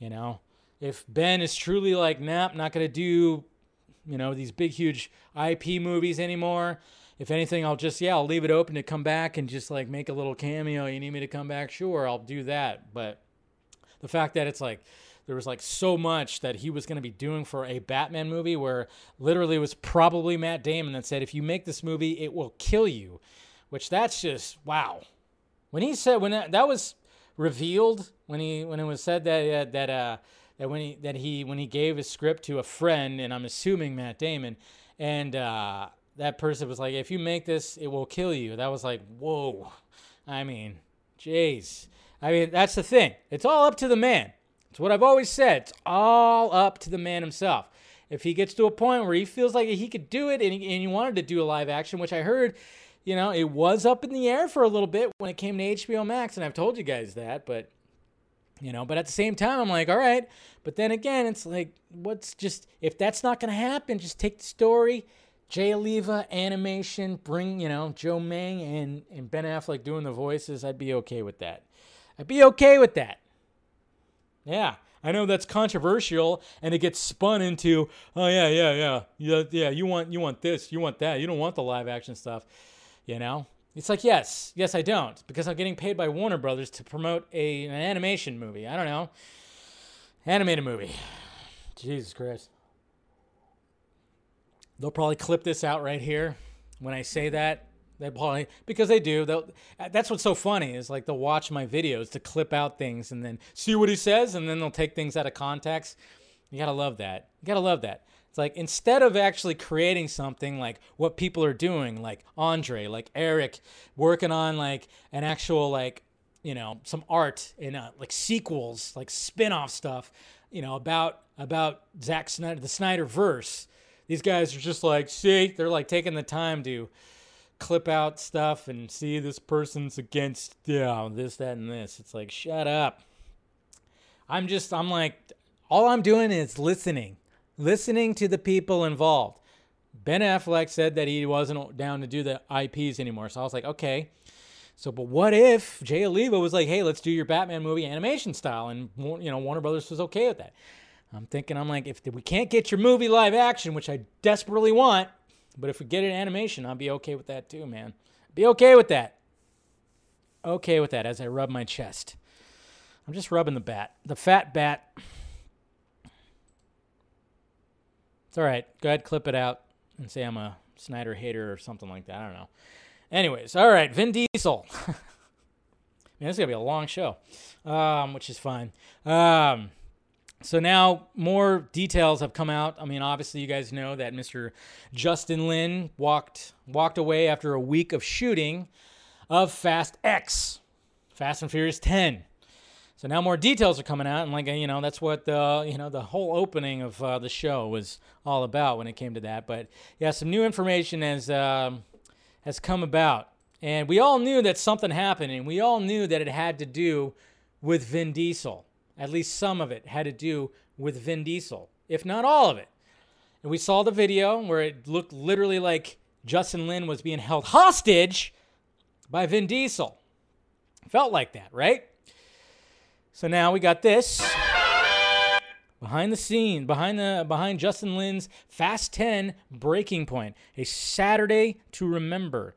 You know, if Ben is truly like, nah, I'm not gonna do, you know, these big huge IP movies anymore if anything, I'll just yeah, I'll leave it open to come back and just like make a little cameo. You need me to come back? Sure, I'll do that. But the fact that it's like there was like so much that he was going to be doing for a Batman movie where literally it was probably Matt Damon that said if you make this movie, it will kill you. which that's just wow. When he said when that, that was revealed when he when it was said that uh, that uh that when he that he when he gave his script to a friend and I'm assuming Matt Damon and uh that person was like if you make this it will kill you. That was like whoa. I mean, jeez. I mean, that's the thing. It's all up to the man. It's what I've always said. It's all up to the man himself. If he gets to a point where he feels like he could do it and he, and he wanted to do a live action, which I heard, you know, it was up in the air for a little bit when it came to HBO Max, and I've told you guys that, but you know, but at the same time, I'm like, all right. But then again, it's like, what's just if that's not going to happen, just take the story, Jay Oliva animation, bring you know Joe Mang and and Ben Affleck doing the voices. I'd be okay with that. I'd be okay with that. Yeah, I know that's controversial, and it gets spun into, oh yeah, yeah, yeah, yeah, yeah. You want you want this, you want that. You don't want the live action stuff, you know. It's like yes, yes, I don't because I'm getting paid by Warner Brothers to promote a an animation movie. I don't know, animated movie. Jesus Christ. They'll probably clip this out right here when I say that. They probably because they do. That's what's so funny is like they'll watch my videos to clip out things and then see what he says, and then they'll take things out of context. You gotta love that. You gotta love that. It's like instead of actually creating something like what people are doing, like Andre, like Eric, working on like an actual like you know some art in uh, like sequels, like spin-off stuff, you know about about Zack Snyder, the Snyder verse. These guys are just like, see, they're like taking the time to clip out stuff and see this person's against you know, this that and this. It's like shut up. I'm just i'm like all i'm doing is listening listening to the people involved. Ben affleck said that he wasn't down to do the ips anymore. So i was like okay. So but what if jay oliva was like hey let's do your batman movie animation style? And you know warner brothers was okay with that i'm thinking i'm like if we can't get your movie live action which i desperately want but if we get an animation, I'll be okay with that too, man. Be okay with that. Okay with that as I rub my chest. I'm just rubbing the bat. The fat bat. It's all right. Go ahead, clip it out and say I'm a Snyder hater or something like that. I don't know. Anyways, all right. Vin Diesel. Man, this is to be a long show, um, which is fine. Um, so now more details have come out. I mean, obviously you guys know that Mr. Justin Lin walked walked away after a week of shooting of Fast X, Fast and Furious 10. So now more details are coming out, and like you know, that's what the you know the whole opening of uh, the show was all about when it came to that. But yeah, some new information has um, has come about, and we all knew that something happened, and we all knew that it had to do with Vin Diesel. At least some of it had to do with Vin Diesel, if not all of it. And we saw the video where it looked literally like Justin Lin was being held hostage by Vin Diesel. Felt like that, right? So now we got this behind the scene, behind the behind Justin Lin's Fast 10 breaking point, a Saturday to remember.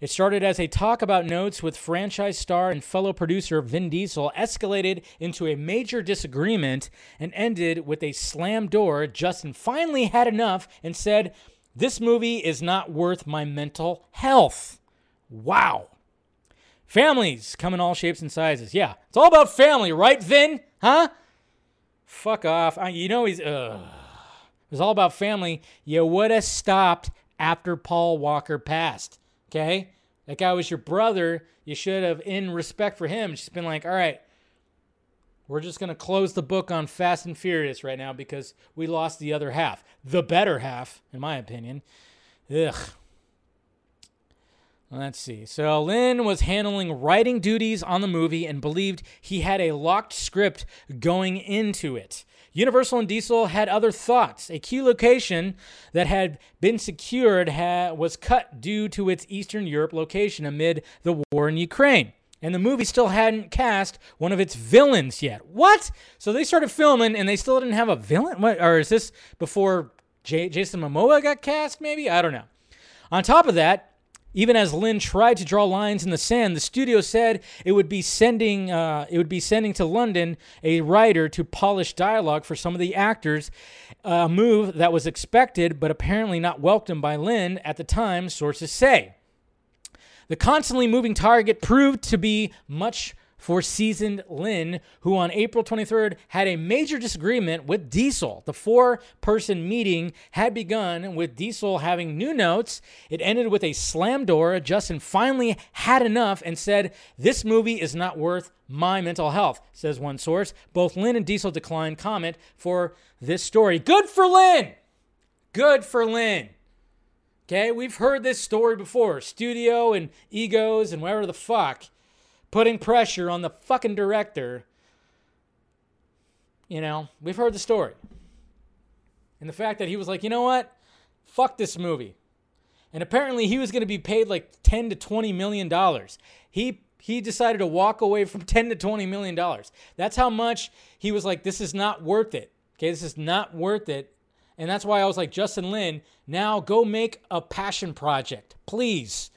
It started as a talk about notes with franchise star and fellow producer Vin Diesel, escalated into a major disagreement, and ended with a slam door. Justin finally had enough and said, This movie is not worth my mental health. Wow. Families come in all shapes and sizes. Yeah, it's all about family, right, Vin? Huh? Fuck off. I, you know he's. Ugh. All about family. You would have stopped after Paul Walker passed. Okay? That guy was your brother. You should have, in respect for him, just been like, all right, we're just going to close the book on Fast and Furious right now because we lost the other half. The better half, in my opinion. Ugh. Let's see. So Lin was handling writing duties on the movie and believed he had a locked script going into it. Universal and Diesel had other thoughts. A key location that had been secured ha- was cut due to its Eastern Europe location amid the war in Ukraine. And the movie still hadn't cast one of its villains yet. What? So they started filming and they still didn't have a villain? What, or is this before J- Jason Momoa got cast, maybe? I don't know. On top of that, even as Lin tried to draw lines in the sand, the studio said it would be sending uh, it would be sending to London a writer to polish dialogue for some of the actors, a move that was expected but apparently not welcomed by Lin at the time. Sources say. The constantly moving target proved to be much for seasoned Lin, who on April 23rd had a major disagreement with Diesel. The four person meeting had begun with Diesel having new notes. It ended with a slam door. Justin finally had enough and said, This movie is not worth my mental health, says one source. Both Lin and Diesel declined comment for this story. Good for Lin! Good for Lin. Okay, we've heard this story before. Studio and egos and whatever the fuck putting pressure on the fucking director. You know, we've heard the story. And the fact that he was like, you know what? Fuck this movie. And apparently he was going to be paid like 10 to 20 million dollars. He he decided to walk away from 10 to 20 million dollars. That's how much he was like this is not worth it. Okay, this is not worth it. And that's why I was like Justin Lin, now go make a passion project. Please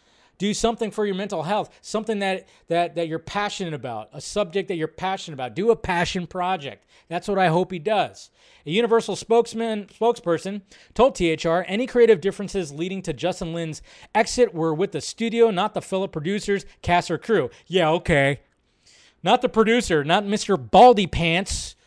do something for your mental health something that that that you're passionate about a subject that you're passionate about. Do a passion project. That's what i hope he does. A universal spokesman spokesperson told thr any creative differences leading to justin lin's exit were with the studio not the fellow producers cast or crew. Yeah okay. Not the producer not mr baldy pants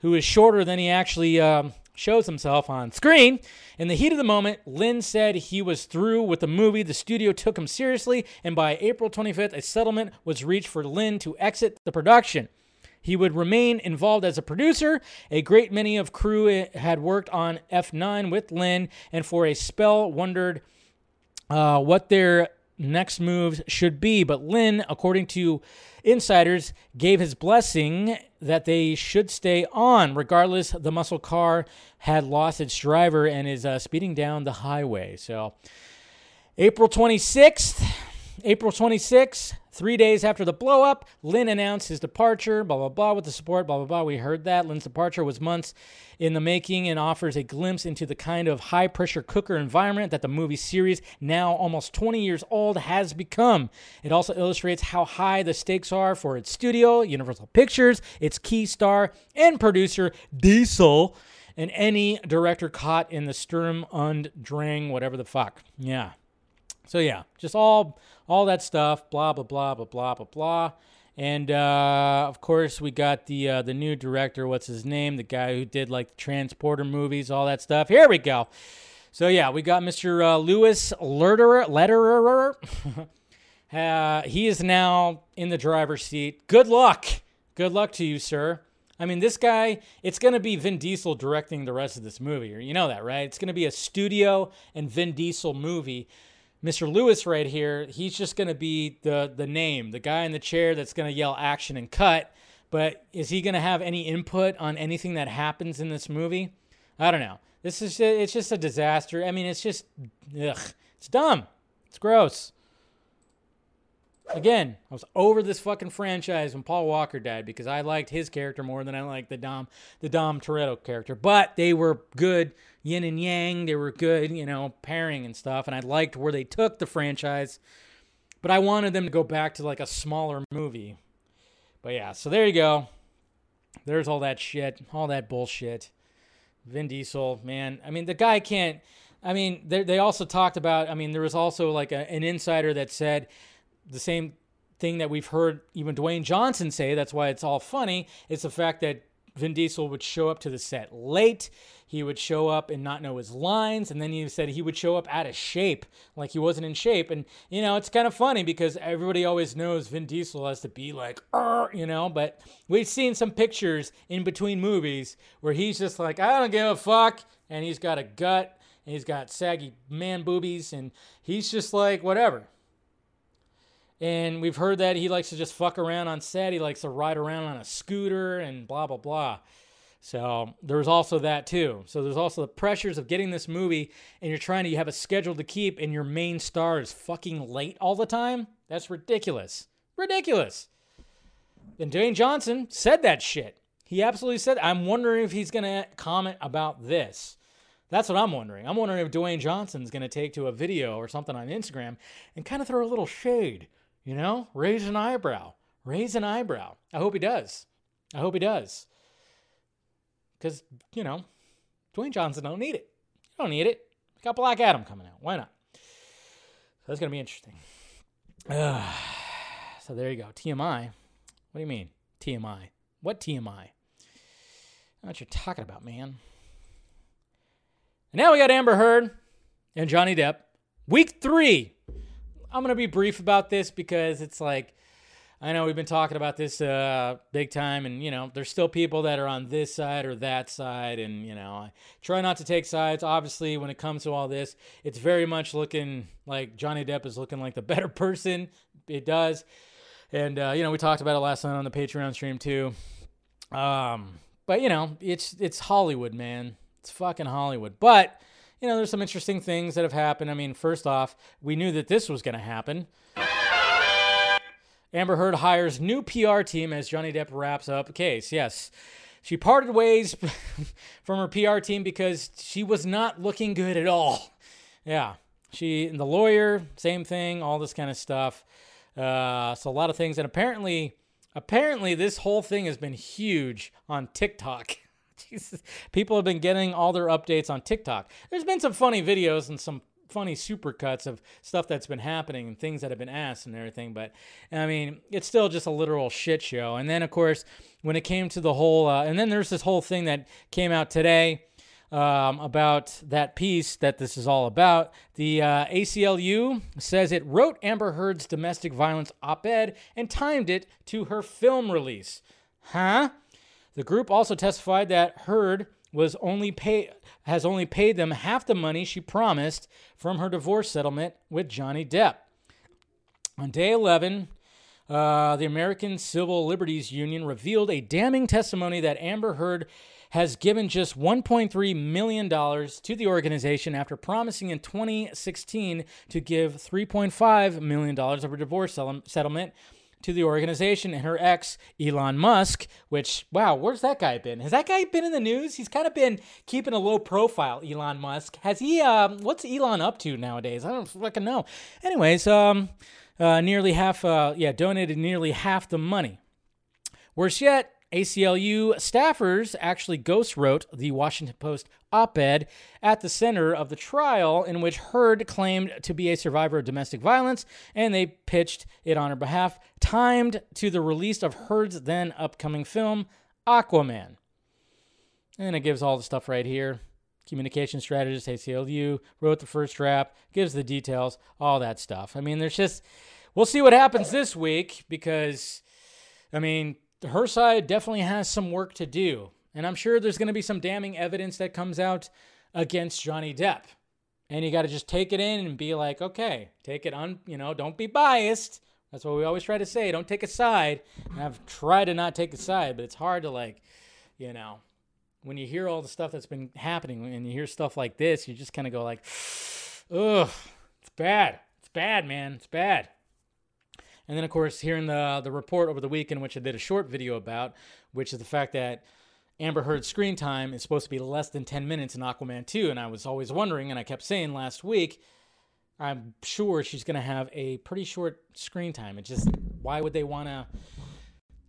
who is shorter than he actually um, shows himself on screen. In the heat of the moment, Lin said he was through with the movie. The studio took him seriously, and by April 25th, a settlement was reached for Lin to exit the production. He would remain involved as a producer. A great many of crew had worked on F9 with Lin, and for a spell wondered uh, what their next moves should be. But Lin, according to insiders, gave his blessing that they should stay on. Regardless, the muscle car had lost its driver and is uh, speeding down the highway. So, April 26th, April 26th, three days after the blowup, Lin announced his departure, blah, blah, blah, with the support, blah, blah, blah. We heard that. Lin's departure was months in the making and offers a glimpse into the kind of high pressure cooker environment that the movie series, now almost 20 years old, has become. It also illustrates how high the stakes are for its studio, Universal Pictures, its key star and producer, Diesel, and any director caught in the Sturm und Drang, whatever the fuck. Yeah. So yeah, just all all that stuff, blah blah blah blah blah blah blah. And uh, of course, we got the uh, the new director. What's his name? The guy who did like the Transporter movies, all that stuff. Here we go. So yeah, we got Mr. Uh, Leterrier. Leterrier. uh, he is now in the driver's seat. Good luck. Good luck to you, sir. I mean, this guy, it's to be Vin Diesel directing the rest of this movie. You know that, right? It's to be a studio and Vin Diesel movie. Mr. Lewis right here, he's just going to be the the name, the guy in the chair that's going to yell action and cut. But is he going to have any input on anything that happens in this movie? I don't know. This is it's just a disaster. I mean, it's just ugh, it's dumb. It's gross. Again, I was over this fucking franchise when Paul Walker died because I liked his character more than I liked the Dom the Dom Toretto character. But they were good yin and yang. They were good, you know, pairing and stuff. And I liked where they took the franchise. But I wanted them to go back to like a smaller movie. But yeah, so there you go. There's all that shit, all that bullshit. Vin Diesel, man. I mean, the guy can't. I mean, they also talked about. I mean, there was also like a, an insider that said the same thing that we've heard even Dwayne Johnson say. That's why it's all funny. It's the fact that Vin Diesel would show up to the set late. He would show up and not know his lines. And then he said he would show up out of shape, like he wasn't in shape. And, you know, it's kind of funny because everybody always knows Vin Diesel has to be like, you know, but we've seen some pictures in between movies where he's just like, I don't give a fuck. And he's got a gut and he's got saggy man boobies. And he's just like, whatever. And we've heard that he likes to just fuck around on set. He likes to ride around on a scooter and blah, blah, blah. So there's also that too. So there's also the pressures of getting this movie and you're trying to you have a schedule to keep and your main star is fucking late all the time. That's ridiculous. Ridiculous. And Dwayne Johnson said that shit. He absolutely said, I'm wondering if he's going to comment about this. That's what I'm wondering. I'm wondering if Dwayne Johnson's going to take to a video or something on Instagram and kind of throw a little shade you know, raise an eyebrow. Raise an eyebrow. I hope he does. I hope he does. Because, you know, Dwayne Johnson don't need it. You don't need it. We got Black Adam coming out. Why not? So that's going to be interesting. So there you go. TMI. What do you mean? TMI. What TMI? What you're talking about, man. And now we got Amber Heard and Johnny Depp. Week three. I'm to be brief about this because it's like, I know we've been talking about this uh, big time, and you know, there's still people that are on this side or that side, and you know, I try not to take sides. Obviously, when it comes to all this, it's very much looking like Johnny Depp is looking like the better person. It does, and uh, you know, we talked about it last night on the Patreon stream too. Um, but you know, it's it's Hollywood, man. It's fucking Hollywood. But you know, there's some interesting things that have happened. I mean, first off, we knew that this was going to happen. Amber Heard hires new PR team as Johnny Depp wraps up case. Yes. She parted ways from her PR team because she was not looking good at all. Yeah. She and the lawyer, same thing, all this kind of stuff. Uh, so a lot of things and apparently apparently this whole thing has been huge on TikTok. Jesus. People have been getting all their updates on TikTok. There's been some funny videos and some funny supercuts of stuff that's been happening and things that have been asked and everything. But I mean, it's still just a literal shit show. And then, of course, when it came to the whole, uh, and then there's this whole thing that came out today. Um, about that piece that this is all about. The uh, ACLU says it wrote Amber Heard's domestic violence op ed and timed it to her film release. Huh? The group also testified that Heard was only pay has only paid them half the money she promised from her divorce settlement with Johnny Depp. On day 11, uh, the American Civil Liberties Union revealed a damning testimony that Amber Heard has given just $1.3 million to the organization after promising in 2016 to give $3.5 million of her divorce settlement to the organization and her ex Elon Musk, which wow, where's that guy been? Has that guy been in the news? He's kind of been keeping a low profile. Elon Musk has he? Um, what's Elon up to nowadays? I don't fucking know. Anyways, um, uh, nearly half, uh, yeah, donated nearly half the money. Worse yet, ACLU staffers actually ghost wrote the Washington Post op ed at the center of the trial, in which Heard claimed to be a survivor of domestic violence, and they pitched it on her behalf, timed to the release of Heard's then upcoming film, Aquaman. And it gives all the stuff right here. Communication strategist, ACLU, wrote the first draft, gives the details, all that stuff. I mean, there's just, we'll see what happens this week because, I mean, her side definitely has some work to do. And I'm sure there's going to be some damning evidence that comes out against Johnny Depp. And you got to just take it in and be like, okay, take it on, you know, don't be biased. That's what we always try to say. Don't take a side. And I've tried to not take a side, but it's hard to like, you know, when you hear all the stuff that's been happening and you hear stuff like this, you just kind of go like, ugh, it's bad. It's bad, man. It's bad. And then, of course, hearing the the report over the weekend, which I did a short video about, which is the fact that Amber Heard's screen time is supposed to be less than 10 minutes in Aquaman 2. And I was always wondering, and I kept saying last week, I'm sure she's going to have a pretty short screen time. It's just, why would they want to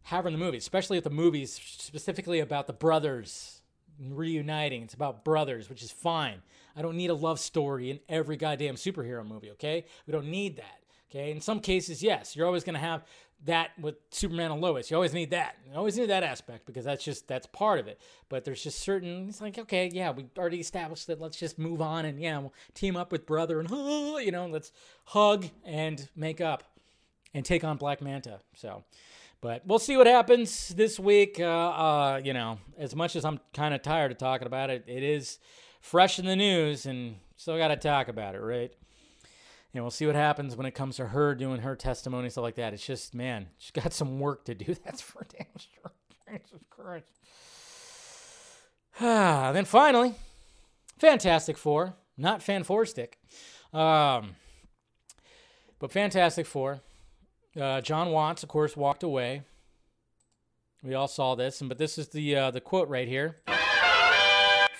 have her in the movie? Especially if the movie's specifically about the brothers reuniting. It's about brothers, which is fine. I don't need a love story in every goddamn superhero movie, okay? We don't need that. Okay, in some cases, yes, you're always going to have that with Superman and Lois. You always need that. You always need that aspect because that's just that's part of it. But there's just certain. It's like okay, yeah, we already established that. Let's just move on and yeah, we'll team up with brother and you know, let's hug and make up and take on Black Manta. So, but we'll see what happens this week. Uh, uh, you know, as much as I'm kind of tired of talking about it, it is fresh in the news and still got to talk about it, right? And we'll see what happens when it comes to her doing her testimony stuff like that. It's just man, she's got some work to do. That's for damn sure. Jesus Christ. Then finally, Fantastic Four, not Fan Four Stick, um, but Fantastic Four. Uh, Jon Watts, of course, walked away. We all saw this, and but this is the uh, the quote right here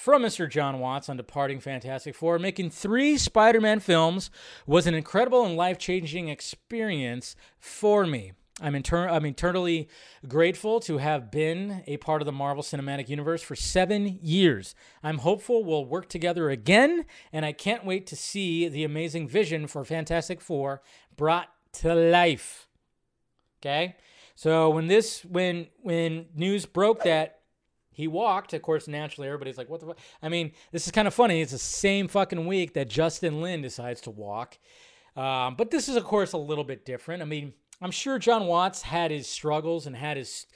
from Mr. Jon Watts on departing Fantastic Four. Making three Spider Man films was an incredible and life changing experience for me. I'm, inter- I'm eternally grateful to have been a part of the Marvel Cinematic Universe for seven years. I'm hopeful we'll work together again, and I can't wait to see the amazing vision for Fantastic Four brought to life. Okay? So when this when when news broke that he walked, of course, naturally everybody's like, "What the fuck?" I mean, this is kind of funny. It's the same fucking week that Justin Lin decides to walk, um, but this is, of course, a little bit different. I mean, I'm sure Jon Watts had his struggles and had his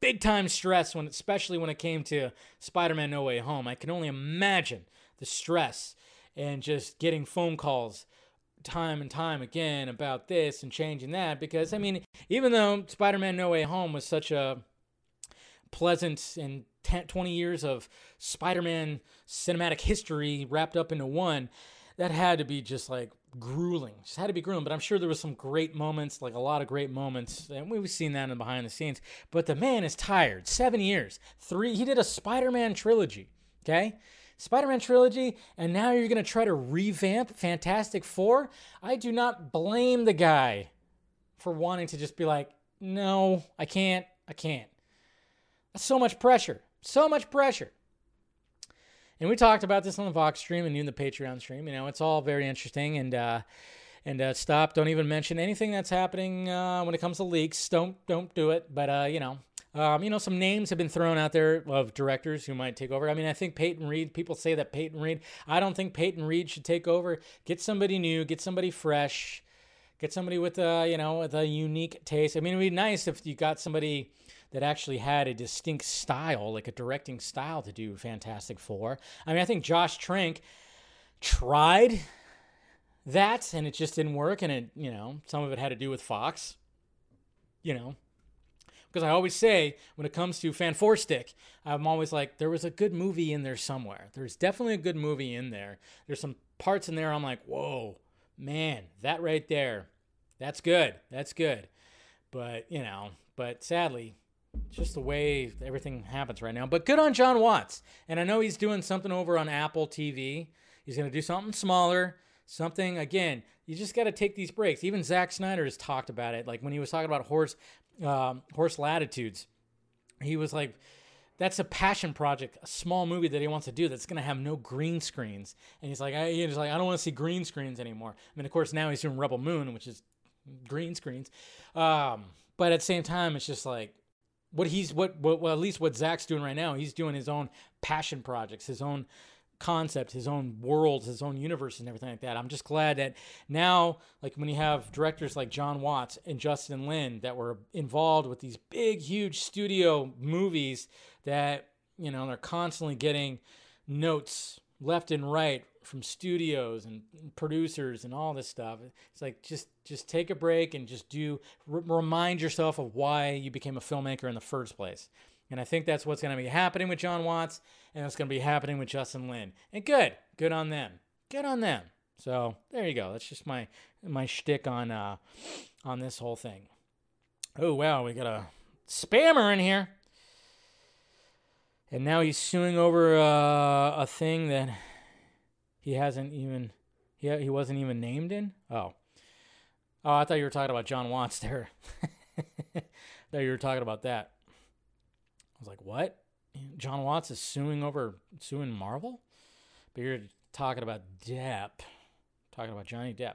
big time stress when, especially when it came to Spider-Man: No Way Home. I can only imagine the stress and just getting phone calls time and time again about this and changing that because I mean, even though Spider-Man No Way Home was such a pleasant and 10, 20 years of Spider-Man cinematic history wrapped up into one, that had to be just like grueling. Just had to be grueling. But I'm sure there was some great moments, like a lot of great moments, and we've seen that in the behind the scenes. But the man is tired. Seven years, three. He did a Spider-Man trilogy. Okay, Spider-Man trilogy, and now you're gonna try to revamp Fantastic Four. I do not blame the guy for wanting to just be like, no, I can't, I can't. That's so much pressure. So much pressure. And we talked about this on the Vox stream and in the Patreon stream. You know, it's all very interesting. And uh, and uh, stop. Don't even mention anything that's happening uh, when it comes to leaks. Don't don't do it. But uh, you know, um, you know, some names have been thrown out there of directors who might take over. I mean, I think Peyton Reed. People say that Peyton Reed. I don't think Peyton Reed should take over. Get somebody new. Get somebody fresh. Get somebody with a you know with a unique taste. I mean, it'd be nice if you got somebody that actually had a distinct style, like a directing style, to do Fantastic Four. I mean, I think Josh Trank tried that, and it just didn't work. And it, you know, some of it had to do with Fox. You know, because I always say when it comes to Fan Four Stick, I'm always like, there was a good movie in there somewhere. There's definitely a good movie in there. There's some parts in there I'm like, whoa, man, that right there, that's good. That's good. But, you know, but sadly, just the way everything happens right now. But good on Jon Watts. And I know he's doing something over on Apple TV. He's going to do something smaller, something, again, you just got to take these breaks. Even Zack Snyder has talked about it. Like when he was talking about horse, um, horse latitudes, he was like, that's a passion project, a small movie that he wants to do that's going to have no green screens. And he's like, I, he's like, I don't want to see green screens anymore. I mean, of course, now he's doing Rebel Moon, which is green screens. Um, but at the same time, it's just like, what he's what, what well at least what Zack's doing right now, he's doing his own passion projects, his own concept, his own worlds, his own universe, and everything like that. I'm just glad that now, like when you have directors like Jon Watts and Justin Lin that were involved with these big, huge studio movies that you know they're constantly getting notes left and right from studios and producers and all this stuff. It's like just just take a break and just do r- remind yourself of why you became a filmmaker in the first place. And I think that's what's going to be happening with Jon Watts, and it's going to be happening with Justin Lin. And good, good on them. Good on them. So there you go. That's just my my shtick on uh, on this whole thing. Oh wow, we got a spammer in here, and now he's suing over uh, a thing that he hasn't even he he wasn't even named in. Oh, oh, I thought you were talking about Jon Watts there. thought you were talking about that. I was like, what? Jon Watts is suing over suing Marvel? But you're talking about Depp. Talking about Johnny Depp.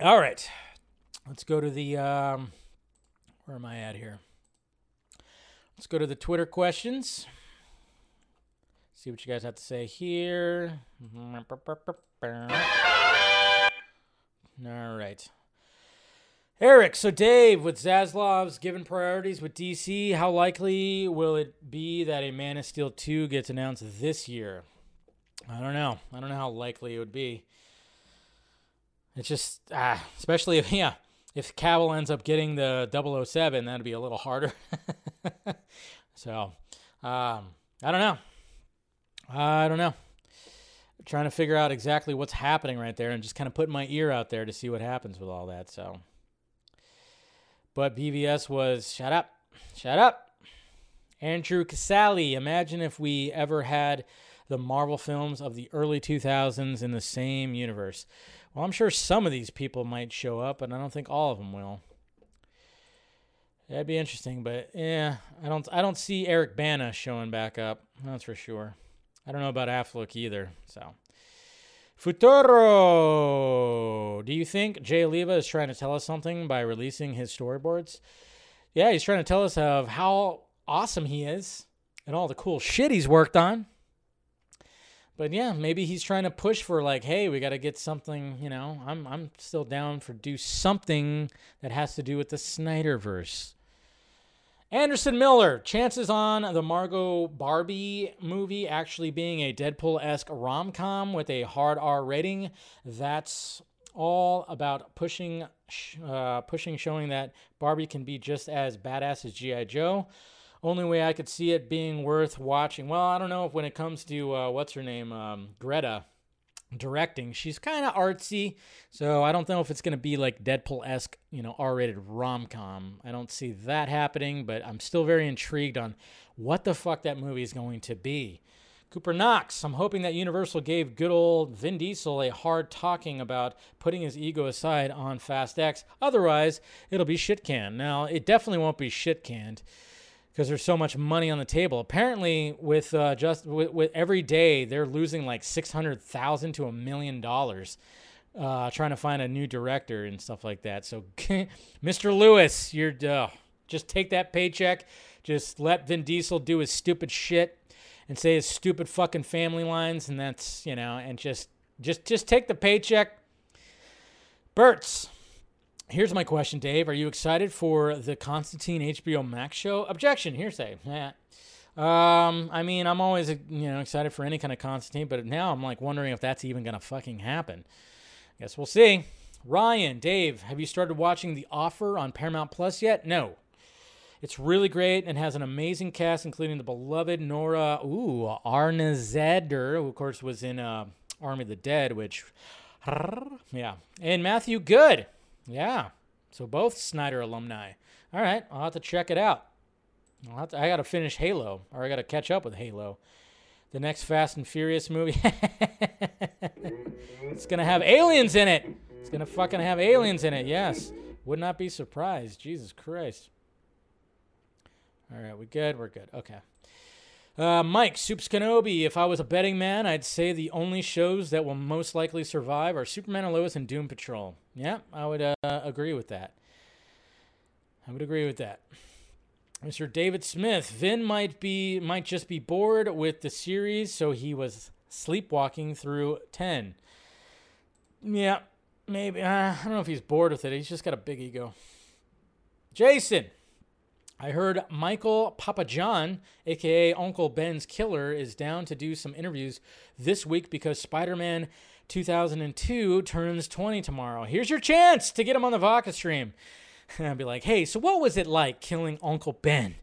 All right. Let's go to the um where am I at here? Let's go to the Twitter questions. See what you guys have to say here. All right. Eric, so Dave, with Zaslav's given priorities with DC, how likely will it be that a Man of Steel 2 gets announced this year? I don't know. I don't know how likely it would be. It's just, ah, especially if, yeah, if Cavill ends up getting the 007, that'd be a little harder. so, um, I don't know. I don't know. I'm trying to figure out exactly what's happening right there and just kind of putting my ear out there to see what happens with all that. So, but BVS was shut up, shut up. Andrew Casali, imagine if we ever had the Marvel films of the early 2000s in the same universe. Well, I'm sure some of these people might show up, but I don't think all of them will. That'd be interesting, but yeah, I don't I don't see Eric Bana showing back up. That's for sure. I don't know about Affleck either. So, Futuro. Do you think Jay Oliva is trying to tell us something by releasing his storyboards? Yeah, he's trying to tell us of how awesome he is and all the cool shit he's worked on. But yeah, maybe he's trying to push for like, hey, we got to get something. You know, I'm I'm still down for do something that has to do with the Snyderverse. Anderson Miller, chances on the Margot Barbie movie actually being a Deadpool esque rom com with a hard R rating. That's all about pushing, uh, pushing, showing that Barbie can be just as badass as G.I. Joe. Only way I could see it being worth watching. Well, I don't know if when it comes to uh, what's her name, um, Greta directing. She's kind of artsy, so I don't know if it's going to be like Deadpool esque, you know, R rated rom com. I don't see that happening, but I'm still very intrigued on what the fuck that movie is going to be. Cooper Knox, I'm hoping that Universal gave good old Vin Diesel a hard talking about putting his ego aside on Fast X. Otherwise, it'll be shit canned. Now, it definitely won't be shit canned because there's so much money on the table. Apparently, with uh, just with, with, every day, they're losing like six hundred thousand to a million dollars uh, trying to find a new director and stuff like that. So, Mr. Lewis, you're uh, just take that paycheck, just let Vin Diesel do his stupid shit and say his stupid fucking family lines, and that's you know, and just just just take the paycheck. Bert's Here's my question, Dave. Are you excited for the Constantine HBO Max show? Objection, hearsay. Yeah. Um, I mean, I'm always you know excited for any kind of Constantine, but now I'm like wondering if that's even gonna fucking happen. Guess we'll see. Ryan, Dave, have you started watching The Offer on Paramount Plus yet? No. It's really great and has an amazing cast, including the beloved Nora Arnezeder, who of course was in uh, Army of the Dead, which yeah, and Matthew Goode. Yeah. So both Snyder alumni. All right, I'll have to check it out. To, I got to finish Halo, or I got to catch up with Halo. The next Fast and Furious movie. it's gonna have aliens in it. It's gonna fucking have aliens in it. Yes, would not be surprised. Jesus Christ. All right, we good. We're good. Okay. Uh, Mike, Soups Kenobi. If I was a betting man, I'd say the only shows that will most likely survive are Superman and Lois and Doom Patrol. Yeah, I would uh, agree with that. I would agree with that. Mr. David Smith, Vin might be might just be bored with the series, so he was sleepwalking through ten. Yeah, maybe. Uh, I don't know if he's bored with it. He's just got a big ego. Jason, I heard Michael Papajohn, aka Uncle Ben's killer, is down to do some interviews this week because Spider Man 2002 turns 20 tomorrow. Here's your chance to get him on the Vodka stream. And I'd be like, hey, so what was it like killing Uncle Ben?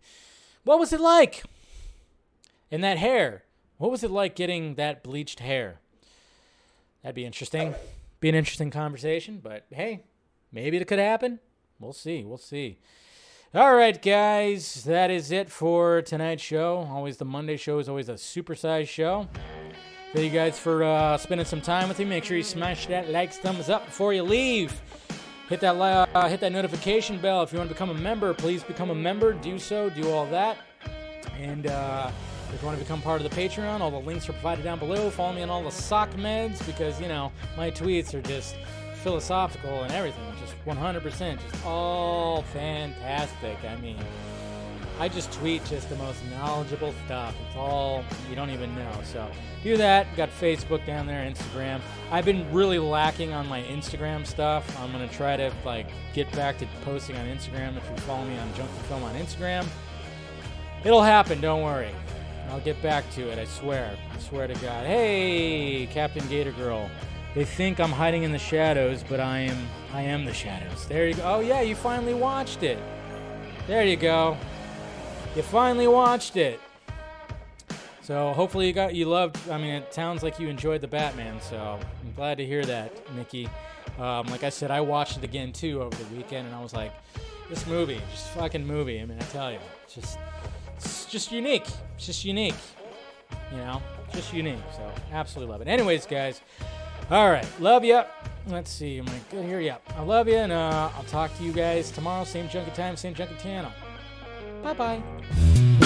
What was it like? And that hair. What was it like getting that bleached hair? That'd be interesting. Be an interesting conversation, but hey, maybe it could happen. We'll see. We'll see. All right, guys, that is it for tonight's show. Always the Monday show is always a supersized show. Thank you guys for uh, spending some time with me. Make sure you smash that like, thumbs up before you leave. Hit that uh, hit that notification bell if you want to become a member. Please become a member. Do so. Do all that. And uh, if you want to become part of the Patreon, all the links are provided down below. Follow me on all the sock meds because you know my tweets are just philosophical and everything. Just 100%, just all fantastic. I mean, I just tweet just the most knowledgeable stuff. It's all you don't even know. So do that. Got Facebook down there, Instagram. I've been really lacking on my Instagram stuff. I'm gonna try to like get back to posting on Instagram. If you follow me on Junkie Film on Instagram, it'll happen. Don't worry. I'll get back to it. I swear. I swear to God. Hey, Captain Gator Girl. They think I'm hiding in the shadows, but I am I am the shadows. There you go. Oh yeah, you finally watched it. There you go. You finally watched it. So hopefully you got you loved. I mean, it sounds like you enjoyed the Batman. So I'm glad to hear that, Mickey. Um, like I said, I watched it again too over the weekend, and I was like, this movie, just fucking movie. I mean, I tell you, it's just it's just unique. It's just unique. You know, just unique. So absolutely love it. Anyways, guys. All right. Love you. Let's see. Am I good here? Yeah. I love you, and uh, I'll talk to you guys tomorrow. Same junkie time, same junkie channel. Bye bye.